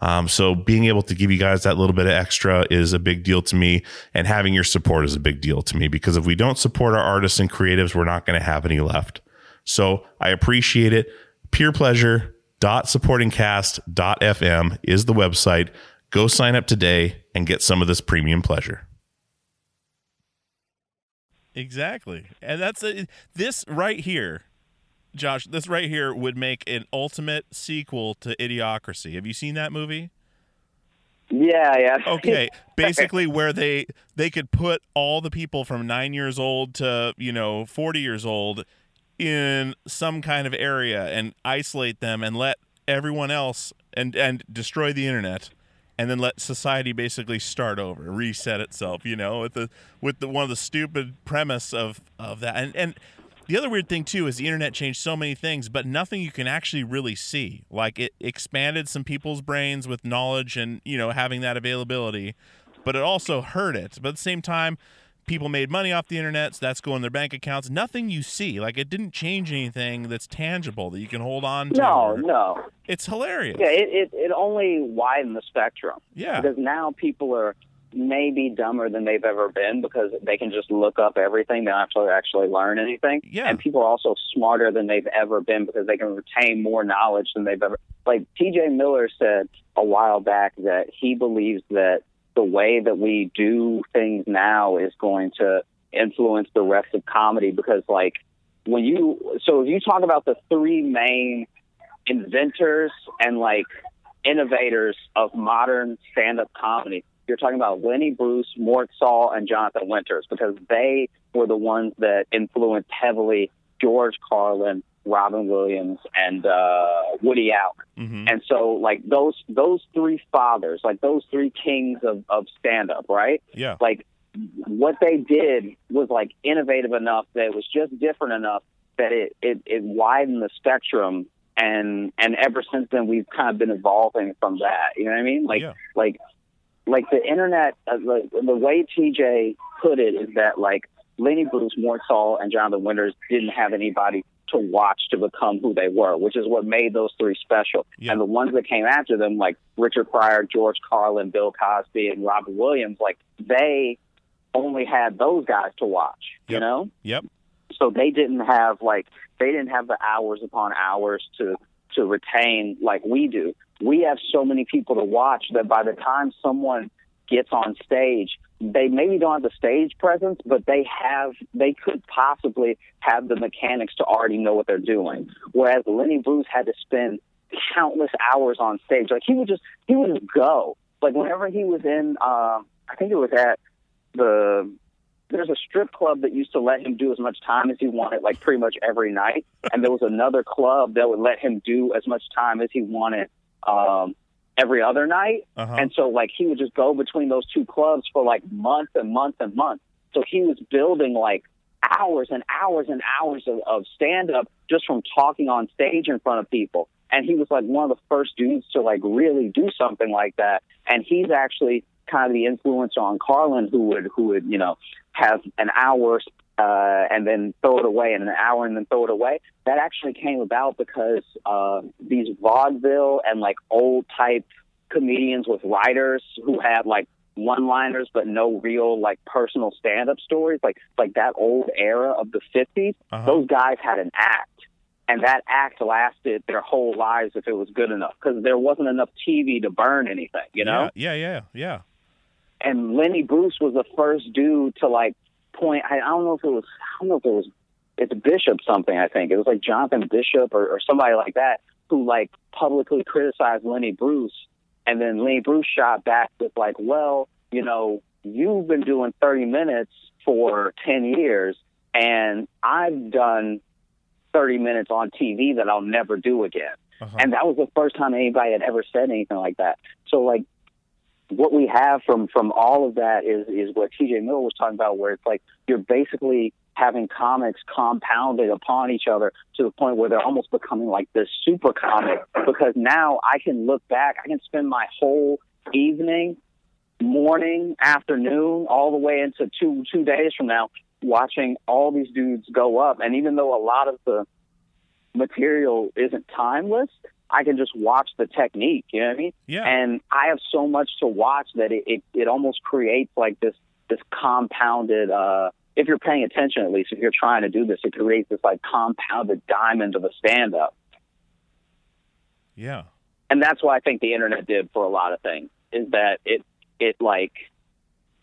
Um, so being able to give you guys that little bit of extra is a big deal to me, and having your support is a big deal to me because if we don't support our artists and creatives, we're not going to have any left. So I appreciate it. Peerpleasure.supportingcast.fm is the website. Go sign up today and get some of this premium pleasure. Exactly. And that's a, this right here Josh, this right here would make an ultimate sequel to Idiocracy. Have you seen that movie? Yeah, yeah. Okay, basically where they they could put all the people from 9 years old to, you know, 40 years old in some kind of area and isolate them and let everyone else and and destroy the internet and then let society basically start over, reset itself, you know, with the with the one of the stupid premise of of that. And and the other weird thing too is the internet changed so many things, but nothing you can actually really see. Like it expanded some people's brains with knowledge and you know having that availability, but it also hurt it. But at the same time, people made money off the internet, so that's going in their bank accounts. Nothing you see, like it didn't change anything that's tangible that you can hold on to. No, no. It's hilarious. Yeah, it, it, it only widened the spectrum. Yeah. Because now people are maybe dumber than they've ever been because they can just look up everything. They don't have to actually learn anything. Yeah. And people are also smarter than they've ever been because they can retain more knowledge than they've ever. Like T.J. Miller said a while back that he believes that the way that we do things now is going to influence the rest of comedy because, like, when you so if you talk about the three main inventors and like innovators of modern stand-up comedy you're talking about Lenny Bruce, Mort Sahl, and Jonathan Winters because they were the ones that influenced heavily George Carlin, Robin Williams, and uh, Woody Allen. Mm-hmm. And so, like those those three fathers, like those three kings of, of stand up, right? Yeah. Like what they did was like innovative enough that it was just different enough that it it, it widened the spectrum and and ever since then we've kind of been evolving from that. You know what I mean? Like like like the internet. Uh, the, the way TJ put it is that like Lenny Bruce, Mort Sahl, and Jonathan Winters didn't have anybody to watch to become who they were, which is what made those three special. And the ones that came after them, like Richard Pryor, George Carlin, Bill Cosby, and Robert Williams, like they only had those guys to watch. You know? Yep. so they didn't have like they didn't have the hours upon hours to to retain like we do. We have so many people to watch that by the time someone gets on stage, they maybe don't have the stage presence, but they have they could possibly have the mechanics to already know what they're doing. Whereas Lenny Bruce had to spend countless hours on stage. Like he would just he would just go. Like whenever he was in um I think it was at the there's a strip club that used to let him do as much time as he wanted, like pretty much every night. And there was another club that would let him do as much time as he wanted um, every other night. Uh-huh. And so, like, he would just go between those two clubs for like months and months and months. So he was building like hours and hours and hours of, of stand up just from talking on stage in front of people. And he was like one of the first dudes to like really do something like that. And he's actually kind of the influence on Carlin who would who would, you know, have an hour uh, and then throw it away in an hour and then throw it away. That actually came about because uh, these vaudeville and like old type comedians with writers who had like one liners but no real like personal stand up stories like like that old era of the 50s Uh-huh. those guys had an act and that act lasted their whole lives if it was good enough because there wasn't enough TV to burn anything you know Yeah, yeah, yeah, yeah. and Lenny Bruce was the first dude to like point. I, I don't know if it was. I don't know if it was. It's Bishop something. I think it was like Jonathan Bishop or, or somebody like that who like publicly criticized Lenny Bruce, and then Lenny Bruce shot back with like, well, you know, you've been doing thirty minutes for ten years, and I've done thirty minutes on TV that I'll never do again. Uh-huh. And that was the first time anybody had ever said anything like that. So like what we have from from all of that is is what TJ Miller was talking about, where it's like you're basically having comics compounded upon each other to the point where they're almost becoming like this super comic. Because now I can look back, I can spend my whole evening, morning, afternoon, all the way into two two days from now, watching all these dudes go up. And even though a lot of the material isn't timeless, I can just watch the technique. You know what I mean? Yeah. And I have so much to watch that it, it, it almost creates like this this compounded. uh If you're paying attention, at least if you're trying to do this, it creates this like compounded diamond of a stand up. Yeah. And that's what I think the internet did for a lot of things is that it it like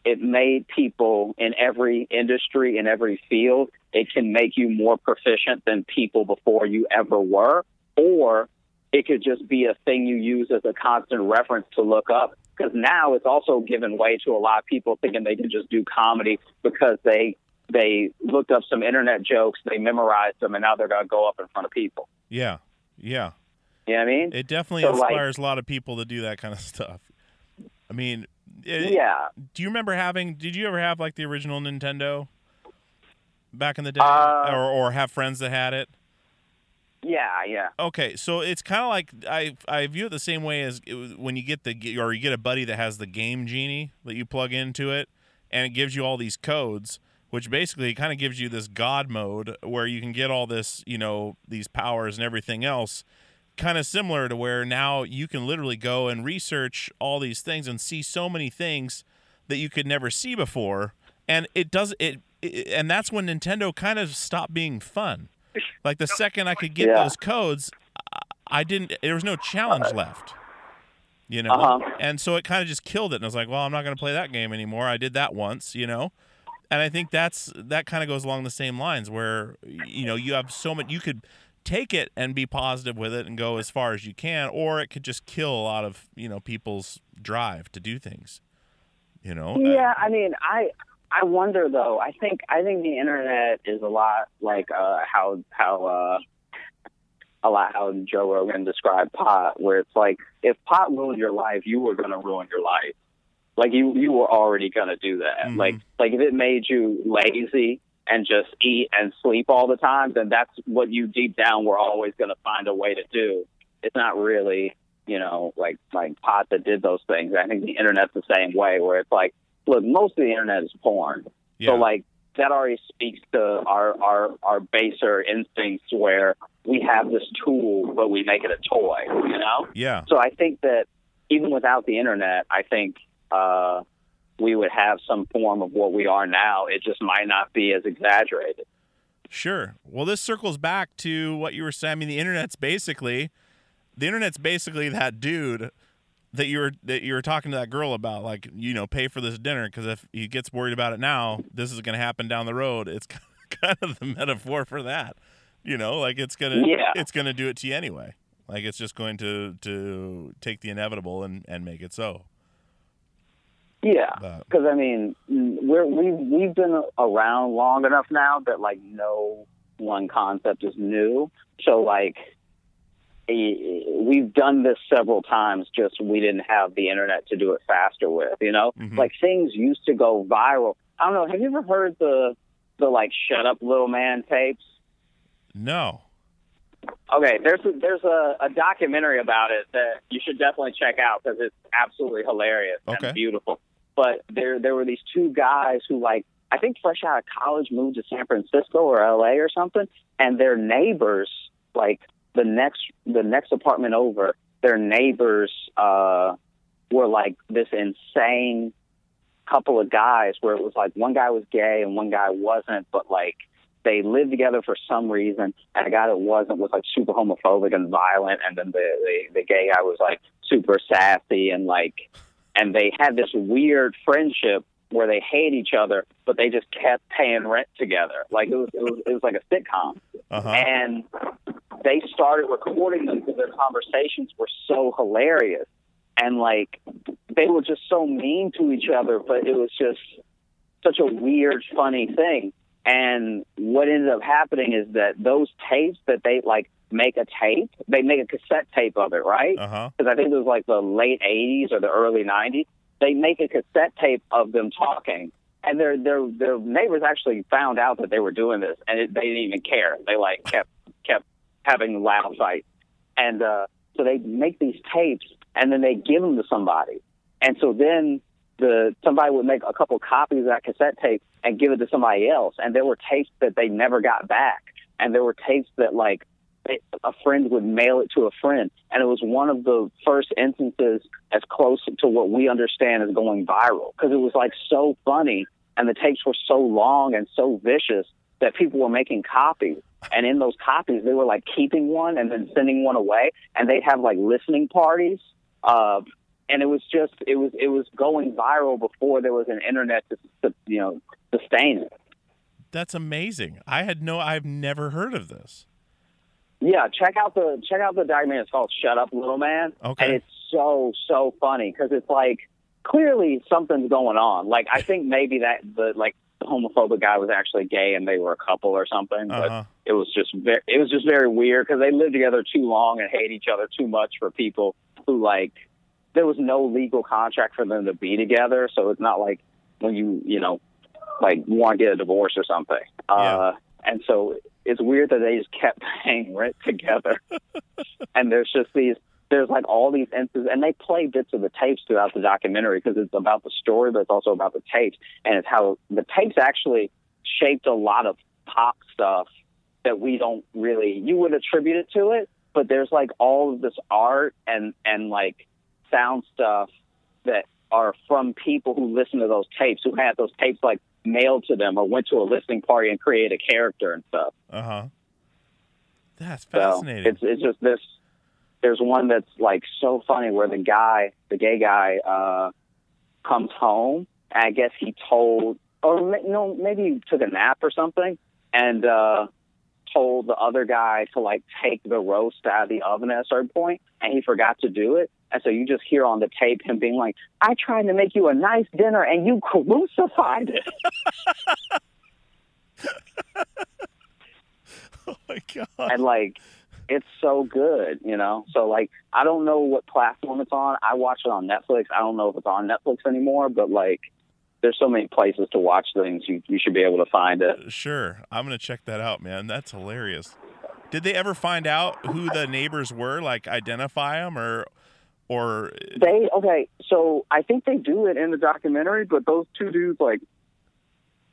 it made people in every industry in every field it can make you more proficient than people before you ever were or it could just be a thing you use as a constant reference to look up because now it's also given way to a lot of people thinking they can just do comedy because they they looked up some internet jokes they memorized them and now they're going to go up in front of people Yeah. Yeah. you know what i mean It definitely So, like- inspires a lot of people to do that kind of stuff. I mean, it- Yeah. Do you remember having? Did you ever have like the original Nintendo back in the day, Uh, or or have friends that had it? Yeah yeah Okay, so it's kind of like I I view it the same way as when you get the or you get a buddy that has the game genie that you plug into it, and it gives you all these codes, which basically kind of gives you this god mode where you can get all this you know these powers and everything else. Kind of similar to where now you can literally go and research all these things and see so many things that you could never see before, and it does it, it and that's when Nintendo kind of stopped being fun. Like the second I could get Yeah. those codes, I- didn't. There was no challenge left. You know, Uh-huh. and so it kind of just killed it. And I was like, well, I'm not going to play that game anymore. I did that once, you know, and I think that's that kind of goes along the same lines where you know you have so much you could take it and be positive with it and go as far as you can, or it could just kill a lot of you know people's drive to do things. You know, Uh, Yeah, I mean, I I wonder though. I think I think the internet is a lot like uh, how how uh, a lot how Joe Rogan described pot, where it's like if pot ruined your life, you were going to ruin your life. Like you you were already going to do that. Mm-hmm. Like like if it made you lazy and just eat and sleep all the time, then that's what you deep down were always going to find a way to do. It's not really, you know, like like pot that did those things. I think the internet's the same way, where it's like, look, most of the internet is porn. Yeah. So like that already speaks to our our our baser instincts where we have this tool but we make it a toy, you know? Yeah. So I think that even without the internet, I think uh, we would have some form of what we are now. It just might not be as exaggerated. Sure. Well, this circles back to what you were saying. I mean, the internet's basically the internet's basically that dude that you were that you were talking to that girl about, like you know, pay for this dinner because if he gets worried about it now, this is going to happen down the road. It's kind of the metaphor for that. You know, like it's gonna Yeah. it's gonna do it to you anyway. Like it's just going to to take the inevitable and and make it so. Yeah, because I mean, mm, we're we we've been around long enough now that like no one concept is new. So like, we've done this several times. Just we didn't have the internet to do it faster with. You know, Mhm. like things used to go viral. I don't know. Have you ever heard the the like "Shut Up, Little Man" tapes? No. Okay, there's a, there's a, a documentary about it that you should definitely check out because it's absolutely hilarious Okay. and beautiful. But there there were these two guys who like I think fresh out of college moved to San Francisco or L.A. or something, and their neighbors like the next the next apartment over, their neighbors uh, were like this insane couple of guys where it was like one guy was gay and one guy wasn't, but like they lived together for some reason, and the guy that wasn't was like super homophobic and violent, and then the the, the gay guy was like super sassy and like, and they had this weird friendship where they hate each other, but they just kept paying rent together. Like it was it was, it was like a sitcom, Uh-huh. and they started recording them because their conversations were so hilarious, and like they were just so mean to each other, but it was just such a weird, funny thing. And what ended up happening is that those tapes that they like make a tape, they make a cassette tape of it, right? Uh-huh. Because I think it was like the late '80s or the early '90s. They make a cassette tape of them talking, and their their their neighbors actually found out that they were doing this, and it, they didn't even care. They like kept kept having loud fights, and uh, so they make these tapes, and then they give them to somebody, and so then the somebody would make a couple copies of that cassette tape and give it to somebody else, and there were tapes that they never got back, and there were tapes that like a friend would mail it to a friend, and it was one of the first instances as close to what we understand as going viral. Because it was like so funny, and the tapes were so long and so vicious that people were making copies, and in those copies they were like keeping one and then sending one away, and they'd have like listening parties. Uh, and it was just it was it was going viral before there was an internet to, to you know sustain it. That's amazing. I had no I've never heard of this. Yeah, check out the check out the documentary. It's called "Shut Up, Little Man," Okay. and it's so so funny because it's like clearly something's going on. Like I think maybe that the like the homophobic guy was actually gay and they were a couple or something, but Uh-huh. it was just very it was just very weird because they lived together too long and hate each other too much for people who like there was no legal contract for them to be together, so it's not like when you you know like want to get a divorce or something. Uh, and so it's weird that they just kept paying rent together. and there's just these, there's like all these instances, and they play bits of the tapes throughout the documentary because it's about the story, but it's also about the tapes, and it's how the tapes actually shaped a lot of pop stuff that we don't really, you would attribute it to it, but there's like all of this art and and like sound stuff that are from people who listen to those tapes, who had those tapes like mailed to them or went to a listening party and created a character and stuff. Uh huh. That's So fascinating. it's it's just this. There's one that's like so funny where the guy, the gay guy, uh, comes home and I guess he told, or no, maybe he took a nap or something, and uh, told the other guy to like take the roast out of the oven at a certain point, and he forgot to do it. And so you just hear on the tape him being like, "I tried to make you a nice dinner, and you crucified it." oh my god. and like it's so good, you know. So like I don't know what platform it's on. I watch it on Netflix. I don't know if it's on Netflix anymore, but like there's so many places to watch things. You you should be able to find it. Uh, sure, I'm gonna check that out, man. That's hilarious. Did they ever find out who the neighbors were? Like identify them, or or They okay, so I think they do it in the documentary, but those two dudes like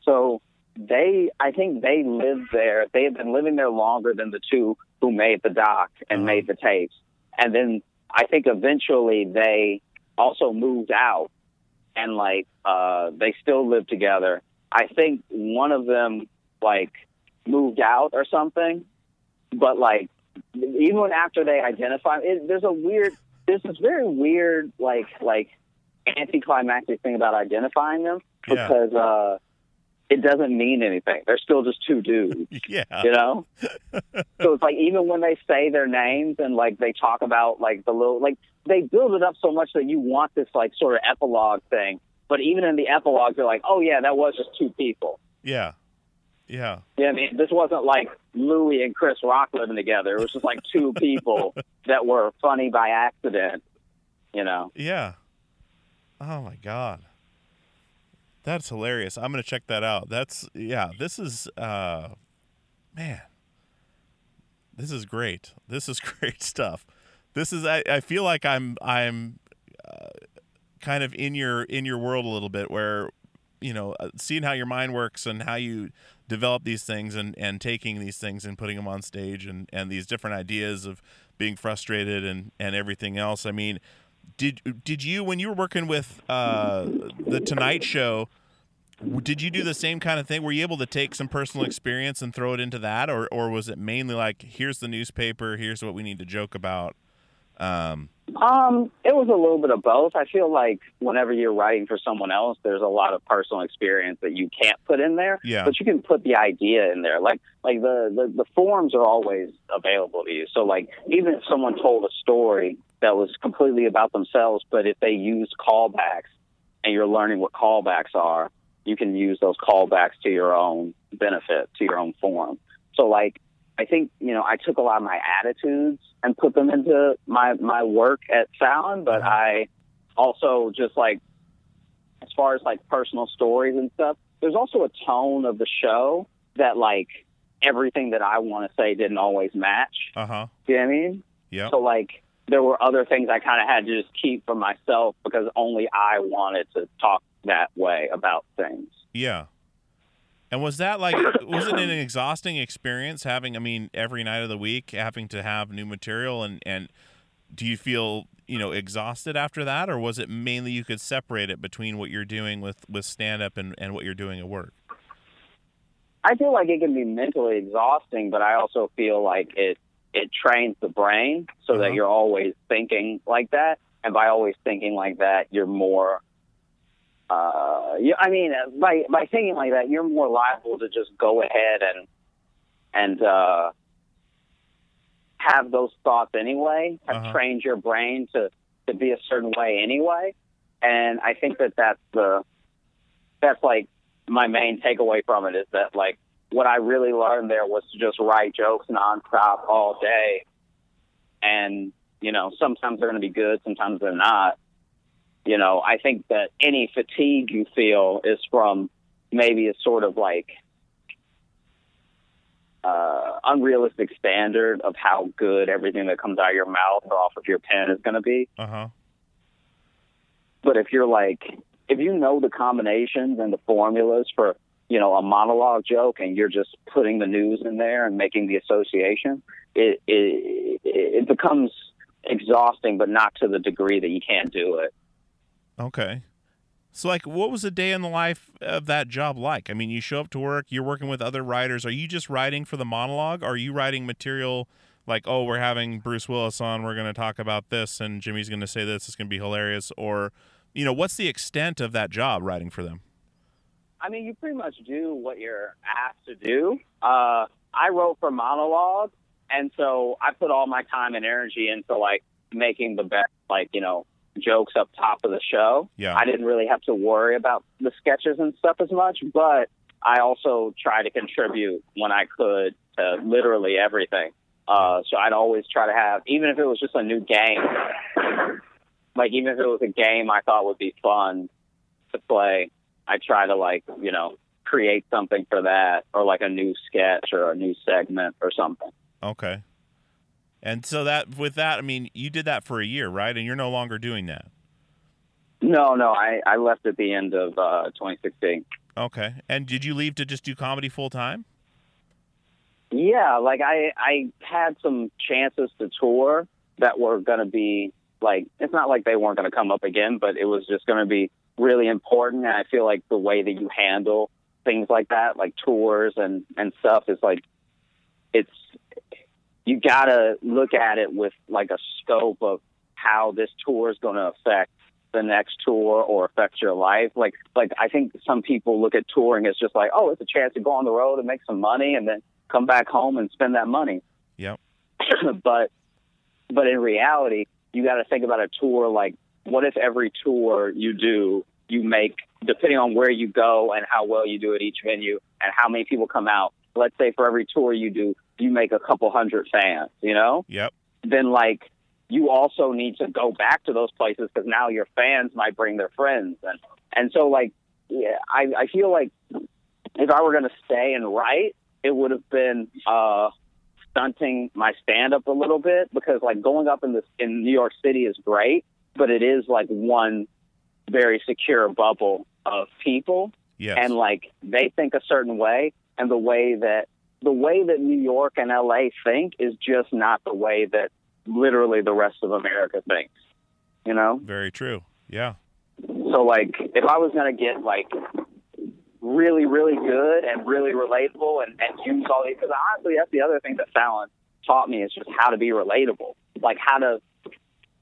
so they I think they lived there. They had been living there longer than the two who made the doc and made the tapes. And then I think eventually they also moved out and like uh they still live together. I think one of them like moved out or something, but like even after they identify, it, there's a weird, there's this very weird like like anticlimactic thing about identifying them Yeah. because uh it doesn't mean anything. They're still just two dudes. yeah, You know? so it's like even when they say their names and like they talk about like the little like they build it up so much that you want this like sort of epilogue thing. But even in the epilogue they're like, Oh yeah, that was just two people. yeah, yeah, Yeah, I mean this wasn't like Louis and Chris Rock living together. It was just like two people that were funny by accident. You know. yeah. Oh my god, that's hilarious. I'm gonna check that out. That's yeah. This is uh, man. This is great. This is great stuff. This is I, I feel like I'm I'm uh, kind of in your in your world a little bit where you know uh, seeing how your mind works and how you develop these things and and taking these things and putting them on stage and and these different ideas of being frustrated and and everything else. I mean, did did you when you were working with uh, the Tonight Show? Did you do the same kind of thing? Were you able to take some personal experience and throw it into that, or or was it mainly like, here's the newspaper, here's what we need to joke about? Um, Um, it was a little bit of both. I feel like whenever you're writing for someone else, there's a lot of personal experience that you can't put in there. Yeah. But you can put the idea in there. Like like the, the, the forms are always available to you. So like even if someone told a story that was completely about themselves, but if they use callbacks and you're learning what callbacks are, you can use those callbacks to your own benefit, to your own form. So like I think you know I took a lot of my attitudes and put them into my my work at Fallon, but I also just like as far as like personal stories and stuff. There's also a tone of the show that like everything that I want to say didn't always match. uh huh. You know what I mean? Yeah. So like there were other things I kind of had to just keep for myself because only I wanted to talk that way about things. Yeah. And was that like was it an exhausting experience having I mean every night of the week having to have new material and and do you feel, you know, exhausted after that or was it mainly you could separate it between what you're doing with with stand up and and what you're doing at work? I feel like it can be mentally exhausting, but I also feel like it it trains the brain so that uh-huh. you're always thinking like that, and by always thinking like that, you're more. Uh, you, I mean, uh, by by thinking like that, you're more liable to just go ahead and and uh, have those thoughts anyway. Have Uh-huh. trained your brain to to be a certain way anyway, and I think that that's the that's like my main takeaway from it is that like what I really learned there was to just write jokes nonstop all day, and you know sometimes they're going to be good, sometimes they're not. You know, I think that any fatigue you feel is from maybe a sort of like uh, unrealistic standard of how good everything that comes out of your mouth or off of your pen is going to be. Uh huh. But if you're like, if you know the combinations and the formulas for, you know, a monologue joke and you're just putting the news in there and making the association, it, it, it becomes exhausting, but not to the degree that you can't do it. Okay. So like what was a day in the life of that job like? I mean, you show up to work, you're working with other writers. Are you just writing for the monologue? Are you writing material like, "Oh, we're having Bruce Willis on, we're going to talk about this and Jimmy's going to say this, it's going to be hilarious." Or, you know, what's the extent of that job writing for them? I mean, you pretty much do what you're asked to do. Uh, I wrote for monologue, and so I put all my time and energy into like making the best, like you know, jokes up top of the show. Yeah. I didn't really have to worry about the sketches and stuff as much, but I also try to contribute when I could to literally everything. Uh, so I'd always try to have, even if it was just a new game, like even if it was a game I thought would be fun to play, I try to like you know create something for that or like a new sketch or a new segment or something. Okay. And so that with that, I mean, you did that for a year, right? And you're no longer doing that. No, no, I, I left at the end of uh, 2016. Okay. And did you leave to just do comedy full time? Yeah, like I I had some chances to tour that were going to be like it's not like they weren't going to come up again, but it was just going to be really important. And I feel like the way that you handle things like that, like tours and and stuff, is like it's you got to look at it with like a scope of how this tour is going to affect the next tour or affect your life. Like like I think some people look at touring as just like, oh, it's a chance to go on the road and make some money and then come back home and spend that money. Yep. but but in reality, you got to think about a tour like what if every tour you do you make depending on where you go and how well you do at each venue and how many people come out. Let's say for every tour you do, you make a couple hundred fans, you know? Yep. Then like you also need to go back to those places because now your fans might bring their friends and and so like yeah, I I feel like if I were going to stay and write, it would have been uh stunting my stand up a little bit because like going up in this in New York City is great, but it is like one very secure bubble of people Yes. and like they think a certain way and the way that the way that New York and LA think is just not the way that literally the rest of America thinks. You know? Very true. Yeah. So like if I was gonna get like really, really good and really relatable and, and use all these because honestly that's the other thing that Fallon taught me is just how to be relatable. Like how to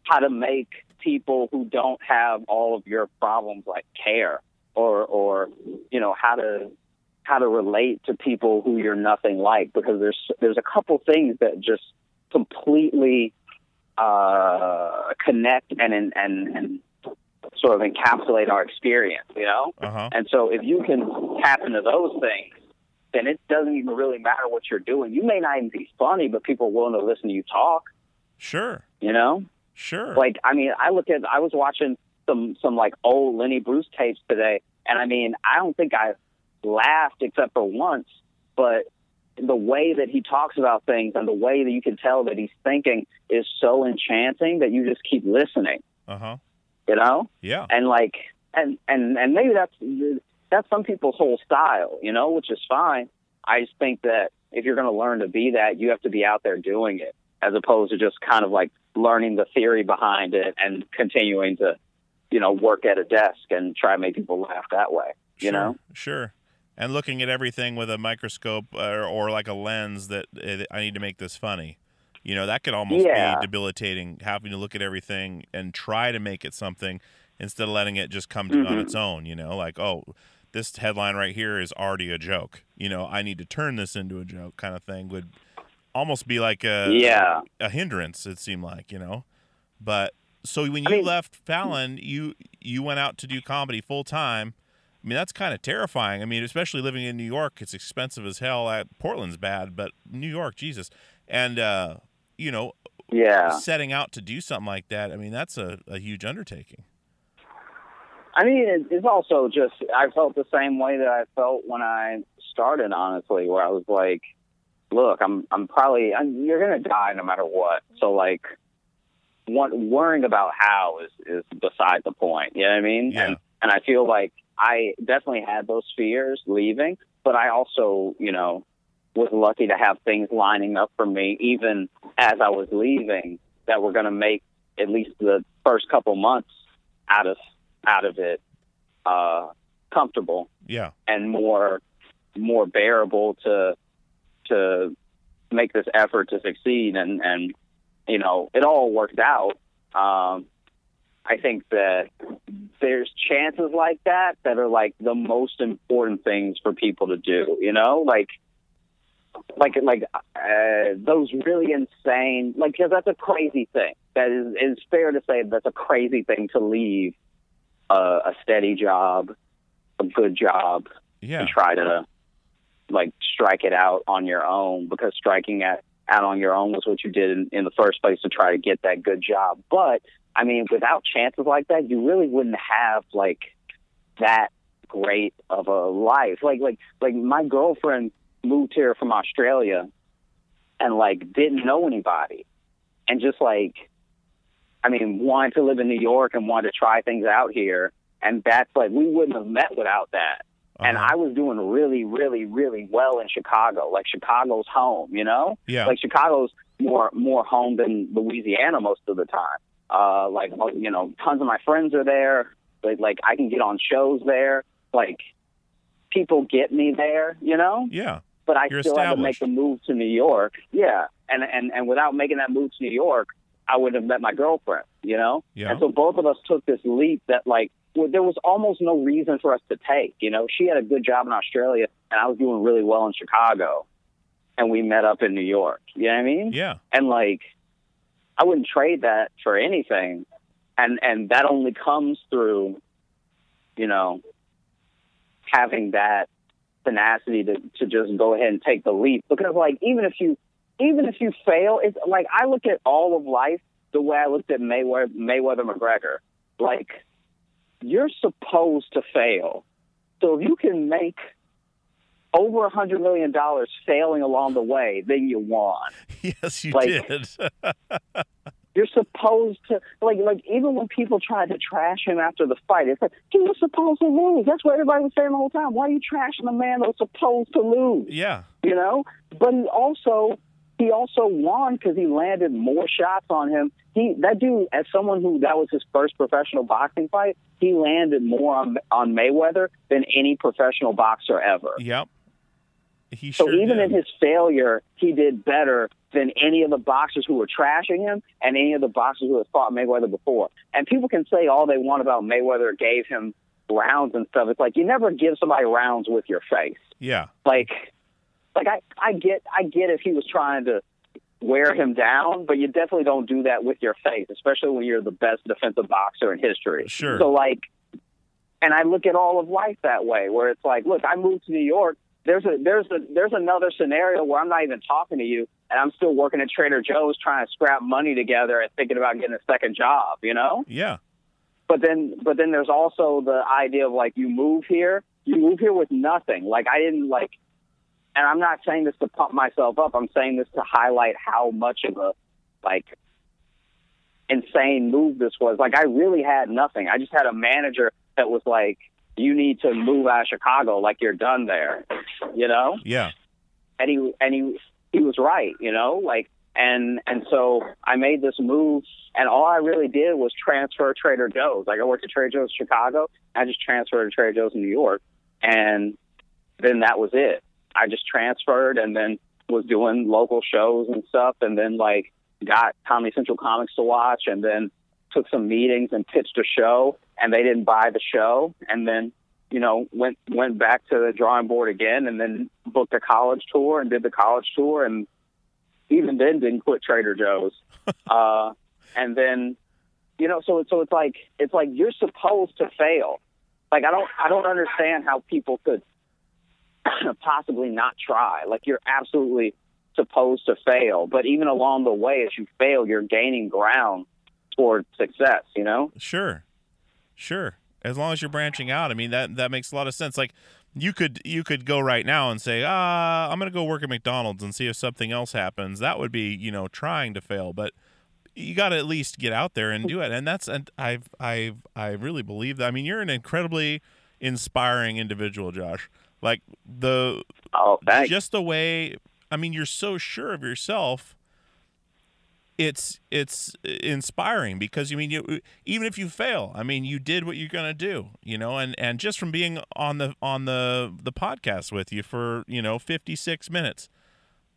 how to make people who don't have all of your problems like care or or you know how to how to relate to people who you're nothing like because there's there's a couple things that just completely uh, connect and and and, and sort of encapsulate our experience, you know. Uh-huh. And so if you can tap into those things, then it doesn't even really matter what you're doing. You may not even be funny, but people are willing to listen to you talk. Sure. You know. Sure. Like I mean, I look at I was watching some some like old Lenny Bruce tapes today, and I mean, I don't think I laughed except for once, but the way that he talks about things and the way that you can tell that he's thinking is so enchanting that you just keep listening. Uh huh. You know. Yeah. And like, and and and maybe that's that's some people's whole style, you know, which is fine. I just think that if you're going to learn to be that, you have to be out there doing it, as opposed to just kind of like learning the theory behind it and continuing to, you know, work at a desk and try to make people laugh that way. You Sure, know. Sure. And looking at everything with a microscope or, or like a lens that uh, I need to make this funny. You know, that could almost Yeah. be debilitating having to look at everything and try to make it something instead of letting it just come to you on its own, you know, like, oh, this headline right here is already a joke. You know, I need to turn this into a joke kind of thing would almost be like a Yeah. a hindrance it seemed like, you know. But so when you I mean- left Fallon, you you went out to do comedy full time. I mean, that's kind of terrifying. I mean, especially living in New York, it's expensive as hell. At Portland's bad, but New York, Jesus. And uh, you know, Yeah. setting out to do something like that, I mean, that's a, a huge undertaking. I mean, it's also just I felt the same way that I felt when I started. Honestly, where I was like, "Look, I'm I'm probably I'm, you're gonna die no matter what." So like, one, worrying about how is is beside the point. You know what I mean? Yeah. And and I feel like I definitely had those fears leaving, but I also, you know, was lucky to have things lining up for me even as I was leaving that were going to make at least the first couple months out of out of it uh, comfortable. Yeah. and more more bearable to to make this effort to succeed. And and you know it all worked out. Um i think that there's chances like that that are like the most important things for people to do you know like like like uh, those really insane like because that's a crazy thing that is is fair to say that's a crazy thing to leave a, a steady job a good job Yeah. and try to like strike it out on your own because striking at out on your own was what you did in, in the first place to try to get that good job. But I mean, without chances like that, you really wouldn't have like that great of a life. Like like like my girlfriend moved here from Australia and like didn't know anybody and just like I mean wanted to live in New York and wanted to try things out here and that's like we wouldn't have met without that. And uh-huh. I was doing really, really, really well in Chicago. Like Chicago's home, you know? Yeah. Like Chicago's more more home than Louisiana most of the time. Uh like you know, tons of my friends are there. Like like I can get on shows there. Like people get me there, you know? Yeah. But I You're still had to make the move to New York. Yeah. And and and without making that move to New York, I would have met my girlfriend, you know? Yeah. And so both of us took this leap that like well, there was almost no reason for us to take. You know, she had a good job in Australia, and I was doing really well in Chicago, and we met up in New York. You know what I mean? Yeah. And like, I wouldn't trade that for anything, and and that only comes through, you know, having that tenacity to to just go ahead and take the leap. Because like, even if you even if you fail, it's like I look at all of life the way I looked at Mayweather Mayweather McGregor, like you're supposed to fail. So if you can make over a hundred million dollars sailing along the way, then you won. Yes, you Like- did. You're supposed to like like even when people tried to trash him after the fight, it's like he was supposed to lose. That's what everybody was saying the whole time. Why are you trashing a man that was supposed to lose? yeah. you know. But he also he also won because he landed more shots on him. He that dude, as someone who that was his first professional boxing fight, he landed more on on Mayweather than any professional boxer ever. Yep. He So sure even did. in his failure, he did better than any of the boxers who were trashing him and any of the boxers who had fought Mayweather before. And people can say all they want about Mayweather gave him rounds and stuff. It's like you never give somebody rounds with your face yeah. like like I I get I get if he was trying to wear him down, but you definitely don't do that with your face, especially when you're the best defensive boxer in history. Sure. So like and I look at all of life that way where it's like, look, I moved to New York. There's a there's a there's another scenario where I'm not even talking to you and I'm still working at Trader Joe's trying to scrap money together and thinking about getting a second job, you know? Yeah. but then but then there's also the idea of like you move here you move here with nothing like i didn't like and i'm not saying this to pump myself up i'm saying this to highlight how much of a like insane move this was like i really had nothing i just had a manager that was like you need to move out of chicago like you're done there you know Yeah. and he and he he was right, you know, like and and so I made this move, and all I really did was transfer Trader Joe's. Like I worked at Trader Joe's Chicago, I just transferred to Trader Joe's in New York, and then that was it. I just transferred, and then was doing local shows and stuff, and then like got Comedy Central Comics to watch, and then took some meetings and pitched a show, and they didn't buy the show, and then you know, went went back to the drawing board again, and then booked a college tour and did the college tour, and even then didn't quit Trader Joe's. uh, and then, you know, so so it's like it's like you're supposed to fail. Like I don't I don't understand how people could possibly not try. Like you're absolutely supposed to fail, but even along the way, as you fail, you're gaining ground toward success. You know. Sure. Sure. As long as you're branching out, I mean that that makes a lot of sense. Like you could you could go right now and say, "Ah, I'm going to go work at McDonald's and see if something else happens." That would be, you know, trying to fail, but you got to at least get out there and do it. And that's and I've I've I really believe that. I mean, you're an incredibly inspiring individual, Josh. Like the oh, thanks. just the way I mean, you're so sure of yourself it's it's uh, inspiring because you mean you uh, even if you fail i mean you did what you're to do you know and and just from being on the on the the podcast with you for you know 56 minutes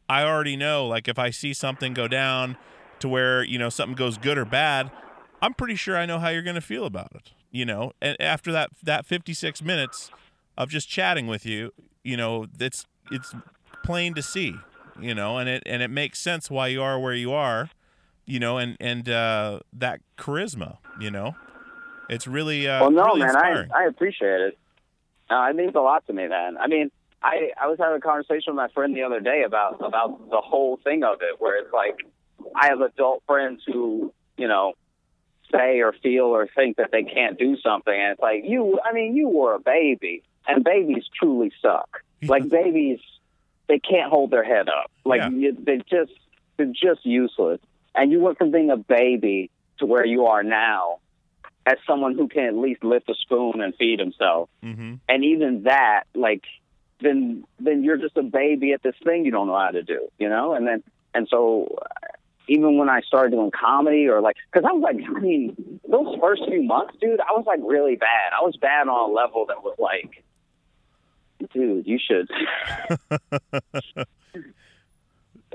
i already know like if i see something go down to where you know something goes good or bad i'm pretty sure i know how you're to feel about it you know and after that that 56 minutes of just chatting with you you know it's it's plain to see you know and it and it makes sense why you are where you are you know and and uh that charisma you know it's really uh well, no, really man, inspiring. I I appreciate it. Uh, it means a lot to me, man. I mean, I I was having a conversation with my friend the other day about about the whole thing of it, where it's like I have adult friends who you know say or feel or think that they can't do something, and it's like you. I mean, you were a baby, and babies truly suck. Like babies, they can't hold their head up. Like Yeah. you, they just they're just useless. And you went from being a baby to where you are now, as someone who can at least lift a spoon and feed himself. Mm-hmm. And even that, like, then then you're just a baby at this thing you don't know how to do, you know. And then and so uh, even when I started doing comedy or like, because I was like, I mean, those first few months, dude, I was like really bad. I was bad on a level that was like, dude, you should.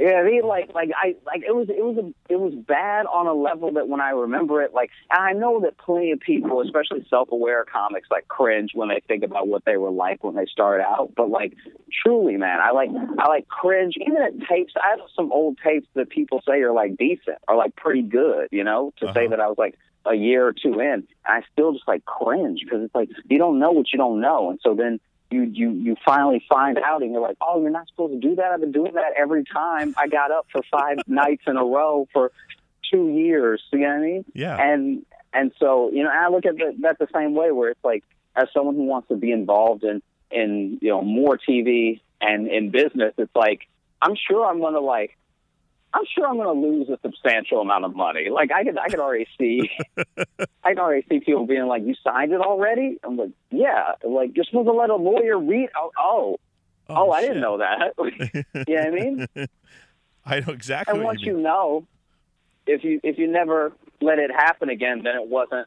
Yeah, they like like I like it was it was a, it was bad on a level that when I remember it, like and I know that plenty of people, especially self-aware comics, like cringe when they think about what they were like when they started out. But like truly, man, I like I like cringe even at tapes. I have some old tapes that people say are like decent or like pretty good, you know, to say uh-huh. that I was like a year or two in, and I still just like cringe because it's like you don't know what you don't know, and so then you you you finally find out and you're like, oh, you're not supposed to do that. I've been doing that every time I got up for five nights in a row for two years. You know what I mean? Yeah. And and so you know, I look at the, that the same way where it's like, as someone who wants to be involved in in you know more TV and in business, it's like I'm sure I'm gonna like. I'm sure I'm going to lose a substantial amount of money. Like I could, I could already see, I can already see people being like, "You signed it already?" I'm like, "Yeah." Like you're supposed to let a lawyer read. Oh, oh, oh, oh I didn't know that. you know I mean? I know exactly and once you you, know, if you if you never let it happen again, then it wasn't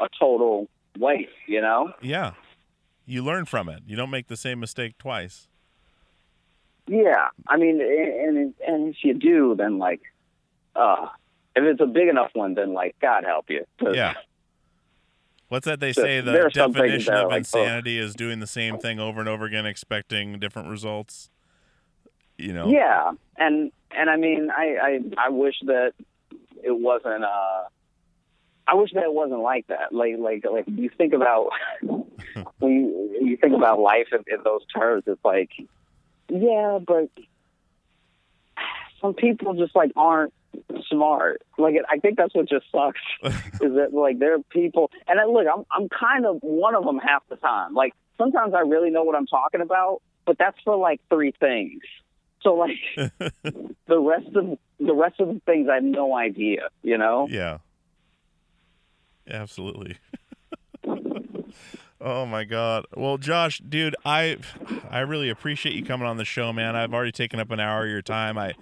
a total waste. You know? Yeah. You learn from it. You don't make the same mistake twice. Yeah. I mean, and and if you do, then like, uh, if it's a big enough one, then like, God help you. Yeah. What's that they say? The are some things definition of like, oh. insanity is doing the same thing over and over again, expecting different results. You know? Yeah, and and I mean, I I, I wish that it wasn't. uh I wish that it wasn't like that. Like like like you think about when you you think about life in, in those terms, it's like, yeah, but some people just like aren't smart. Like I think that's what just sucks is that like there are people, and I, look, I'm I'm kind of one of them half the time. Like sometimes I really know what I'm talking about, but that's for like three things. So like the rest of the rest of the things I have no idea. You know? Yeah. Absolutely. oh my god. Well, Josh, dude, I I really appreciate you coming on the show, man. I've already taken up an hour of your time. I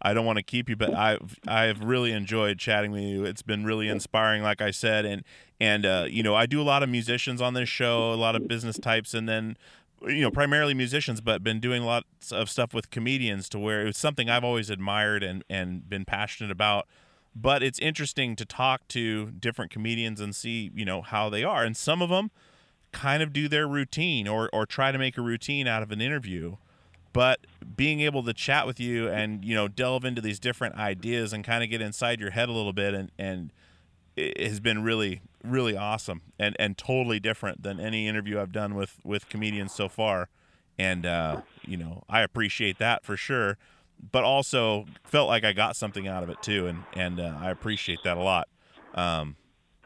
I don't want to keep you, but I've I've really enjoyed chatting with you. It's been really inspiring, like I said, and and uh, you know I do a lot of musicians on this show, a lot of business types, and then you know primarily musicians, but been doing lots of stuff with comedians to where it was something I've always admired and and been passionate about. But it's interesting to talk to different comedians and see you know how they are, and some of them kind of do their routine or or try to make a routine out of an interview but being able to chat with you and you know delve into these different ideas and kind of get inside your head a little bit and and it has been really really awesome and and totally different than any interview I've done with with comedians so far. And uh you know I appreciate that for sure but also felt like I got something out of it too and and uh, I appreciate that a lot. Um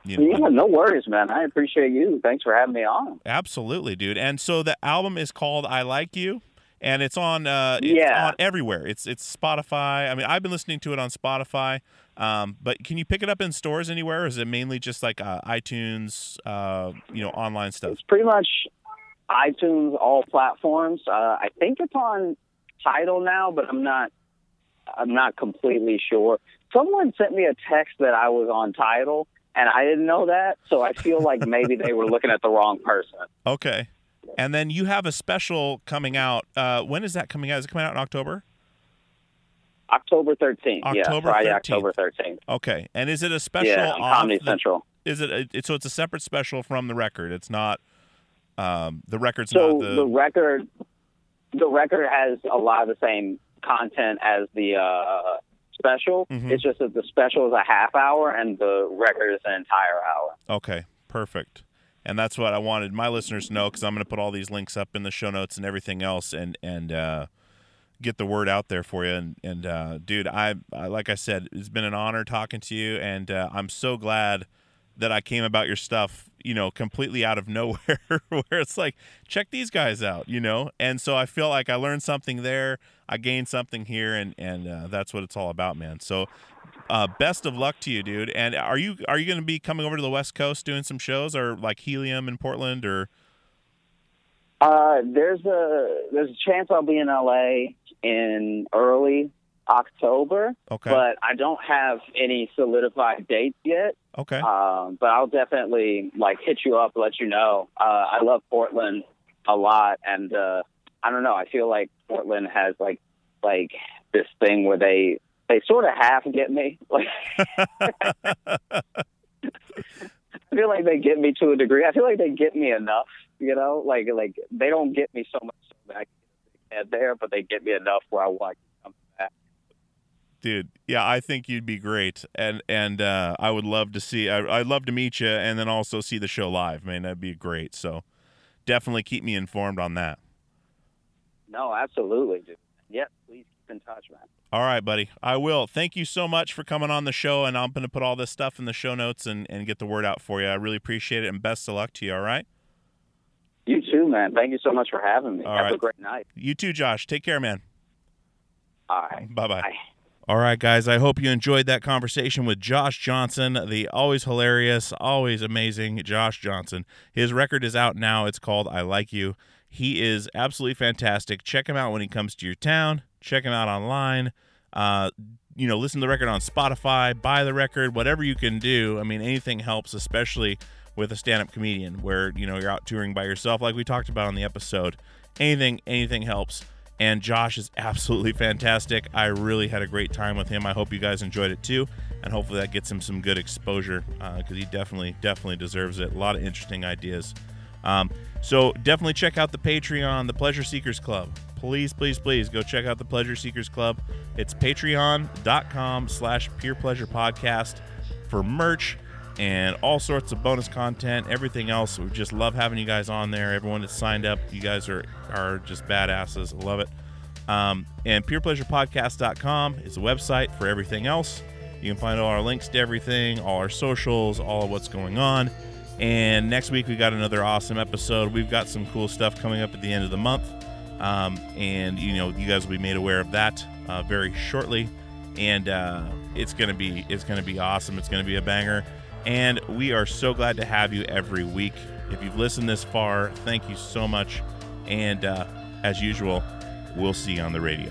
you know Yeah, no worries, man. I appreciate you. Thanks for having me on. Absolutely, dude. And so the album is called "I Like You," and it's on uh, it's Yeah. on everywhere. It's it's Spotify. I mean, I've been listening to it on Spotify. Um, but can you pick it up in stores anywhere, or is it mainly just like uh, iTunes, uh, you know, online stuff? It's pretty much iTunes, all platforms. Uh, I think it's on Tidal now, but I'm not. I'm not completely sure. Someone sent me a text that I was on Tidal, and I didn't know that. So I feel like maybe they were looking at the wrong person. Okay. And then you have a special coming out. Uh, when is that coming out? Is it coming out in October? October 13th. yeah, October Friday, 13th. October 13th. Okay. And is it a special? Yeah, on Comedy the- Central. Is it? A, it- so it's a separate special from the record. It's not. Um, the record's So not the. the record, the record has a lot of the same content as the uh, special. Mhm. It's just that the special is a half hour and the record is an entire hour. Okay, perfect. And that's what I wanted my listeners to know because I'm going to put all these links up in the show notes and everything else, and and uh, get the word out there for you. And and uh, dude, I, I like I said, it's been an honor talking to you, and uh, I'm so glad that I came about your stuff, you know, completely out of nowhere, where it's like, check these guys out, you know. And so I feel like I learned something there, I gained something here, and and uh, that's what it's all about, man. So, uh, best of luck to you, dude. And are you are you going to be coming over to the West Coast doing some shows, or like Helium in Portland, or? Uh, there's a there's a chance I'll be in LA in early October. Okay. But I don't have any solidified dates yet. Okay. Um, but I'll definitely like hit you up, let you know. Uh, I love Portland a lot, and uh, I don't know. I feel like Portland has like like this thing where they they sort of half get me. Like I feel like they get me to a degree. I feel like they get me enough. You know, like like they don't get me so much so that I can get head there, but they get me enough where I want to come back. dude yeah i think you'd be great and and uh i would love to see I, i'd love to meet you and then also see the show live man that'd be great so definitely keep me informed on that No, absolutely, dude. Yep, please keep in touch, man. all right buddy i will thank you so much for coming on the show and i'm going to put all this stuff in the show notes and and get the word out for you i really appreciate it and best of luck to you all right You too, man. Thank you so much for having me. All Have right. a great night. you too josh take care man All right. Bye-bye. All right, guys. I hope you enjoyed that conversation with Josh Johnson, the always hilarious, always amazing Josh Johnson. His record is out now. It's called I Like You. He is absolutely fantastic. Check him out when he comes to your town. Check him out online. Uh, you know, listen to the record on Spotify, buy the record, whatever you can do. I mean, anything helps, especially with a stand-up comedian where, you know, you're out touring by yourself like we talked about on the episode. Anything anything helps and Josh is absolutely fantastic. I really had a great time with him. I hope you guys enjoyed it too, and hopefully that gets him some good exposure because he definitely, definitely deserves it. A lot of interesting ideas. Um, so definitely check out the Patreon, the Pleasure Seekers Club. Please, please, please go check out the Pleasure Seekers Club. It's patreon.com slash peer pleasure podcast for merch and all sorts of bonus content, everything else. We just love having you guys on there. Everyone that's signed up, you guys are are just badasses. I love it. Um, and peerpleasurepodcast.com is a website for everything else. You can find all our links to everything, all our socials, all of what's going on. And next week we got another awesome episode. We've got some cool stuff coming up at the end of the month, um, and you know you guys will be made aware of that uh, very shortly. And uh, it's gonna be it's gonna be awesome. It's gonna be a banger. And we are so glad to have you every week. If you've listened this far, thank you so much. And uh, as usual, we'll see you on the radio.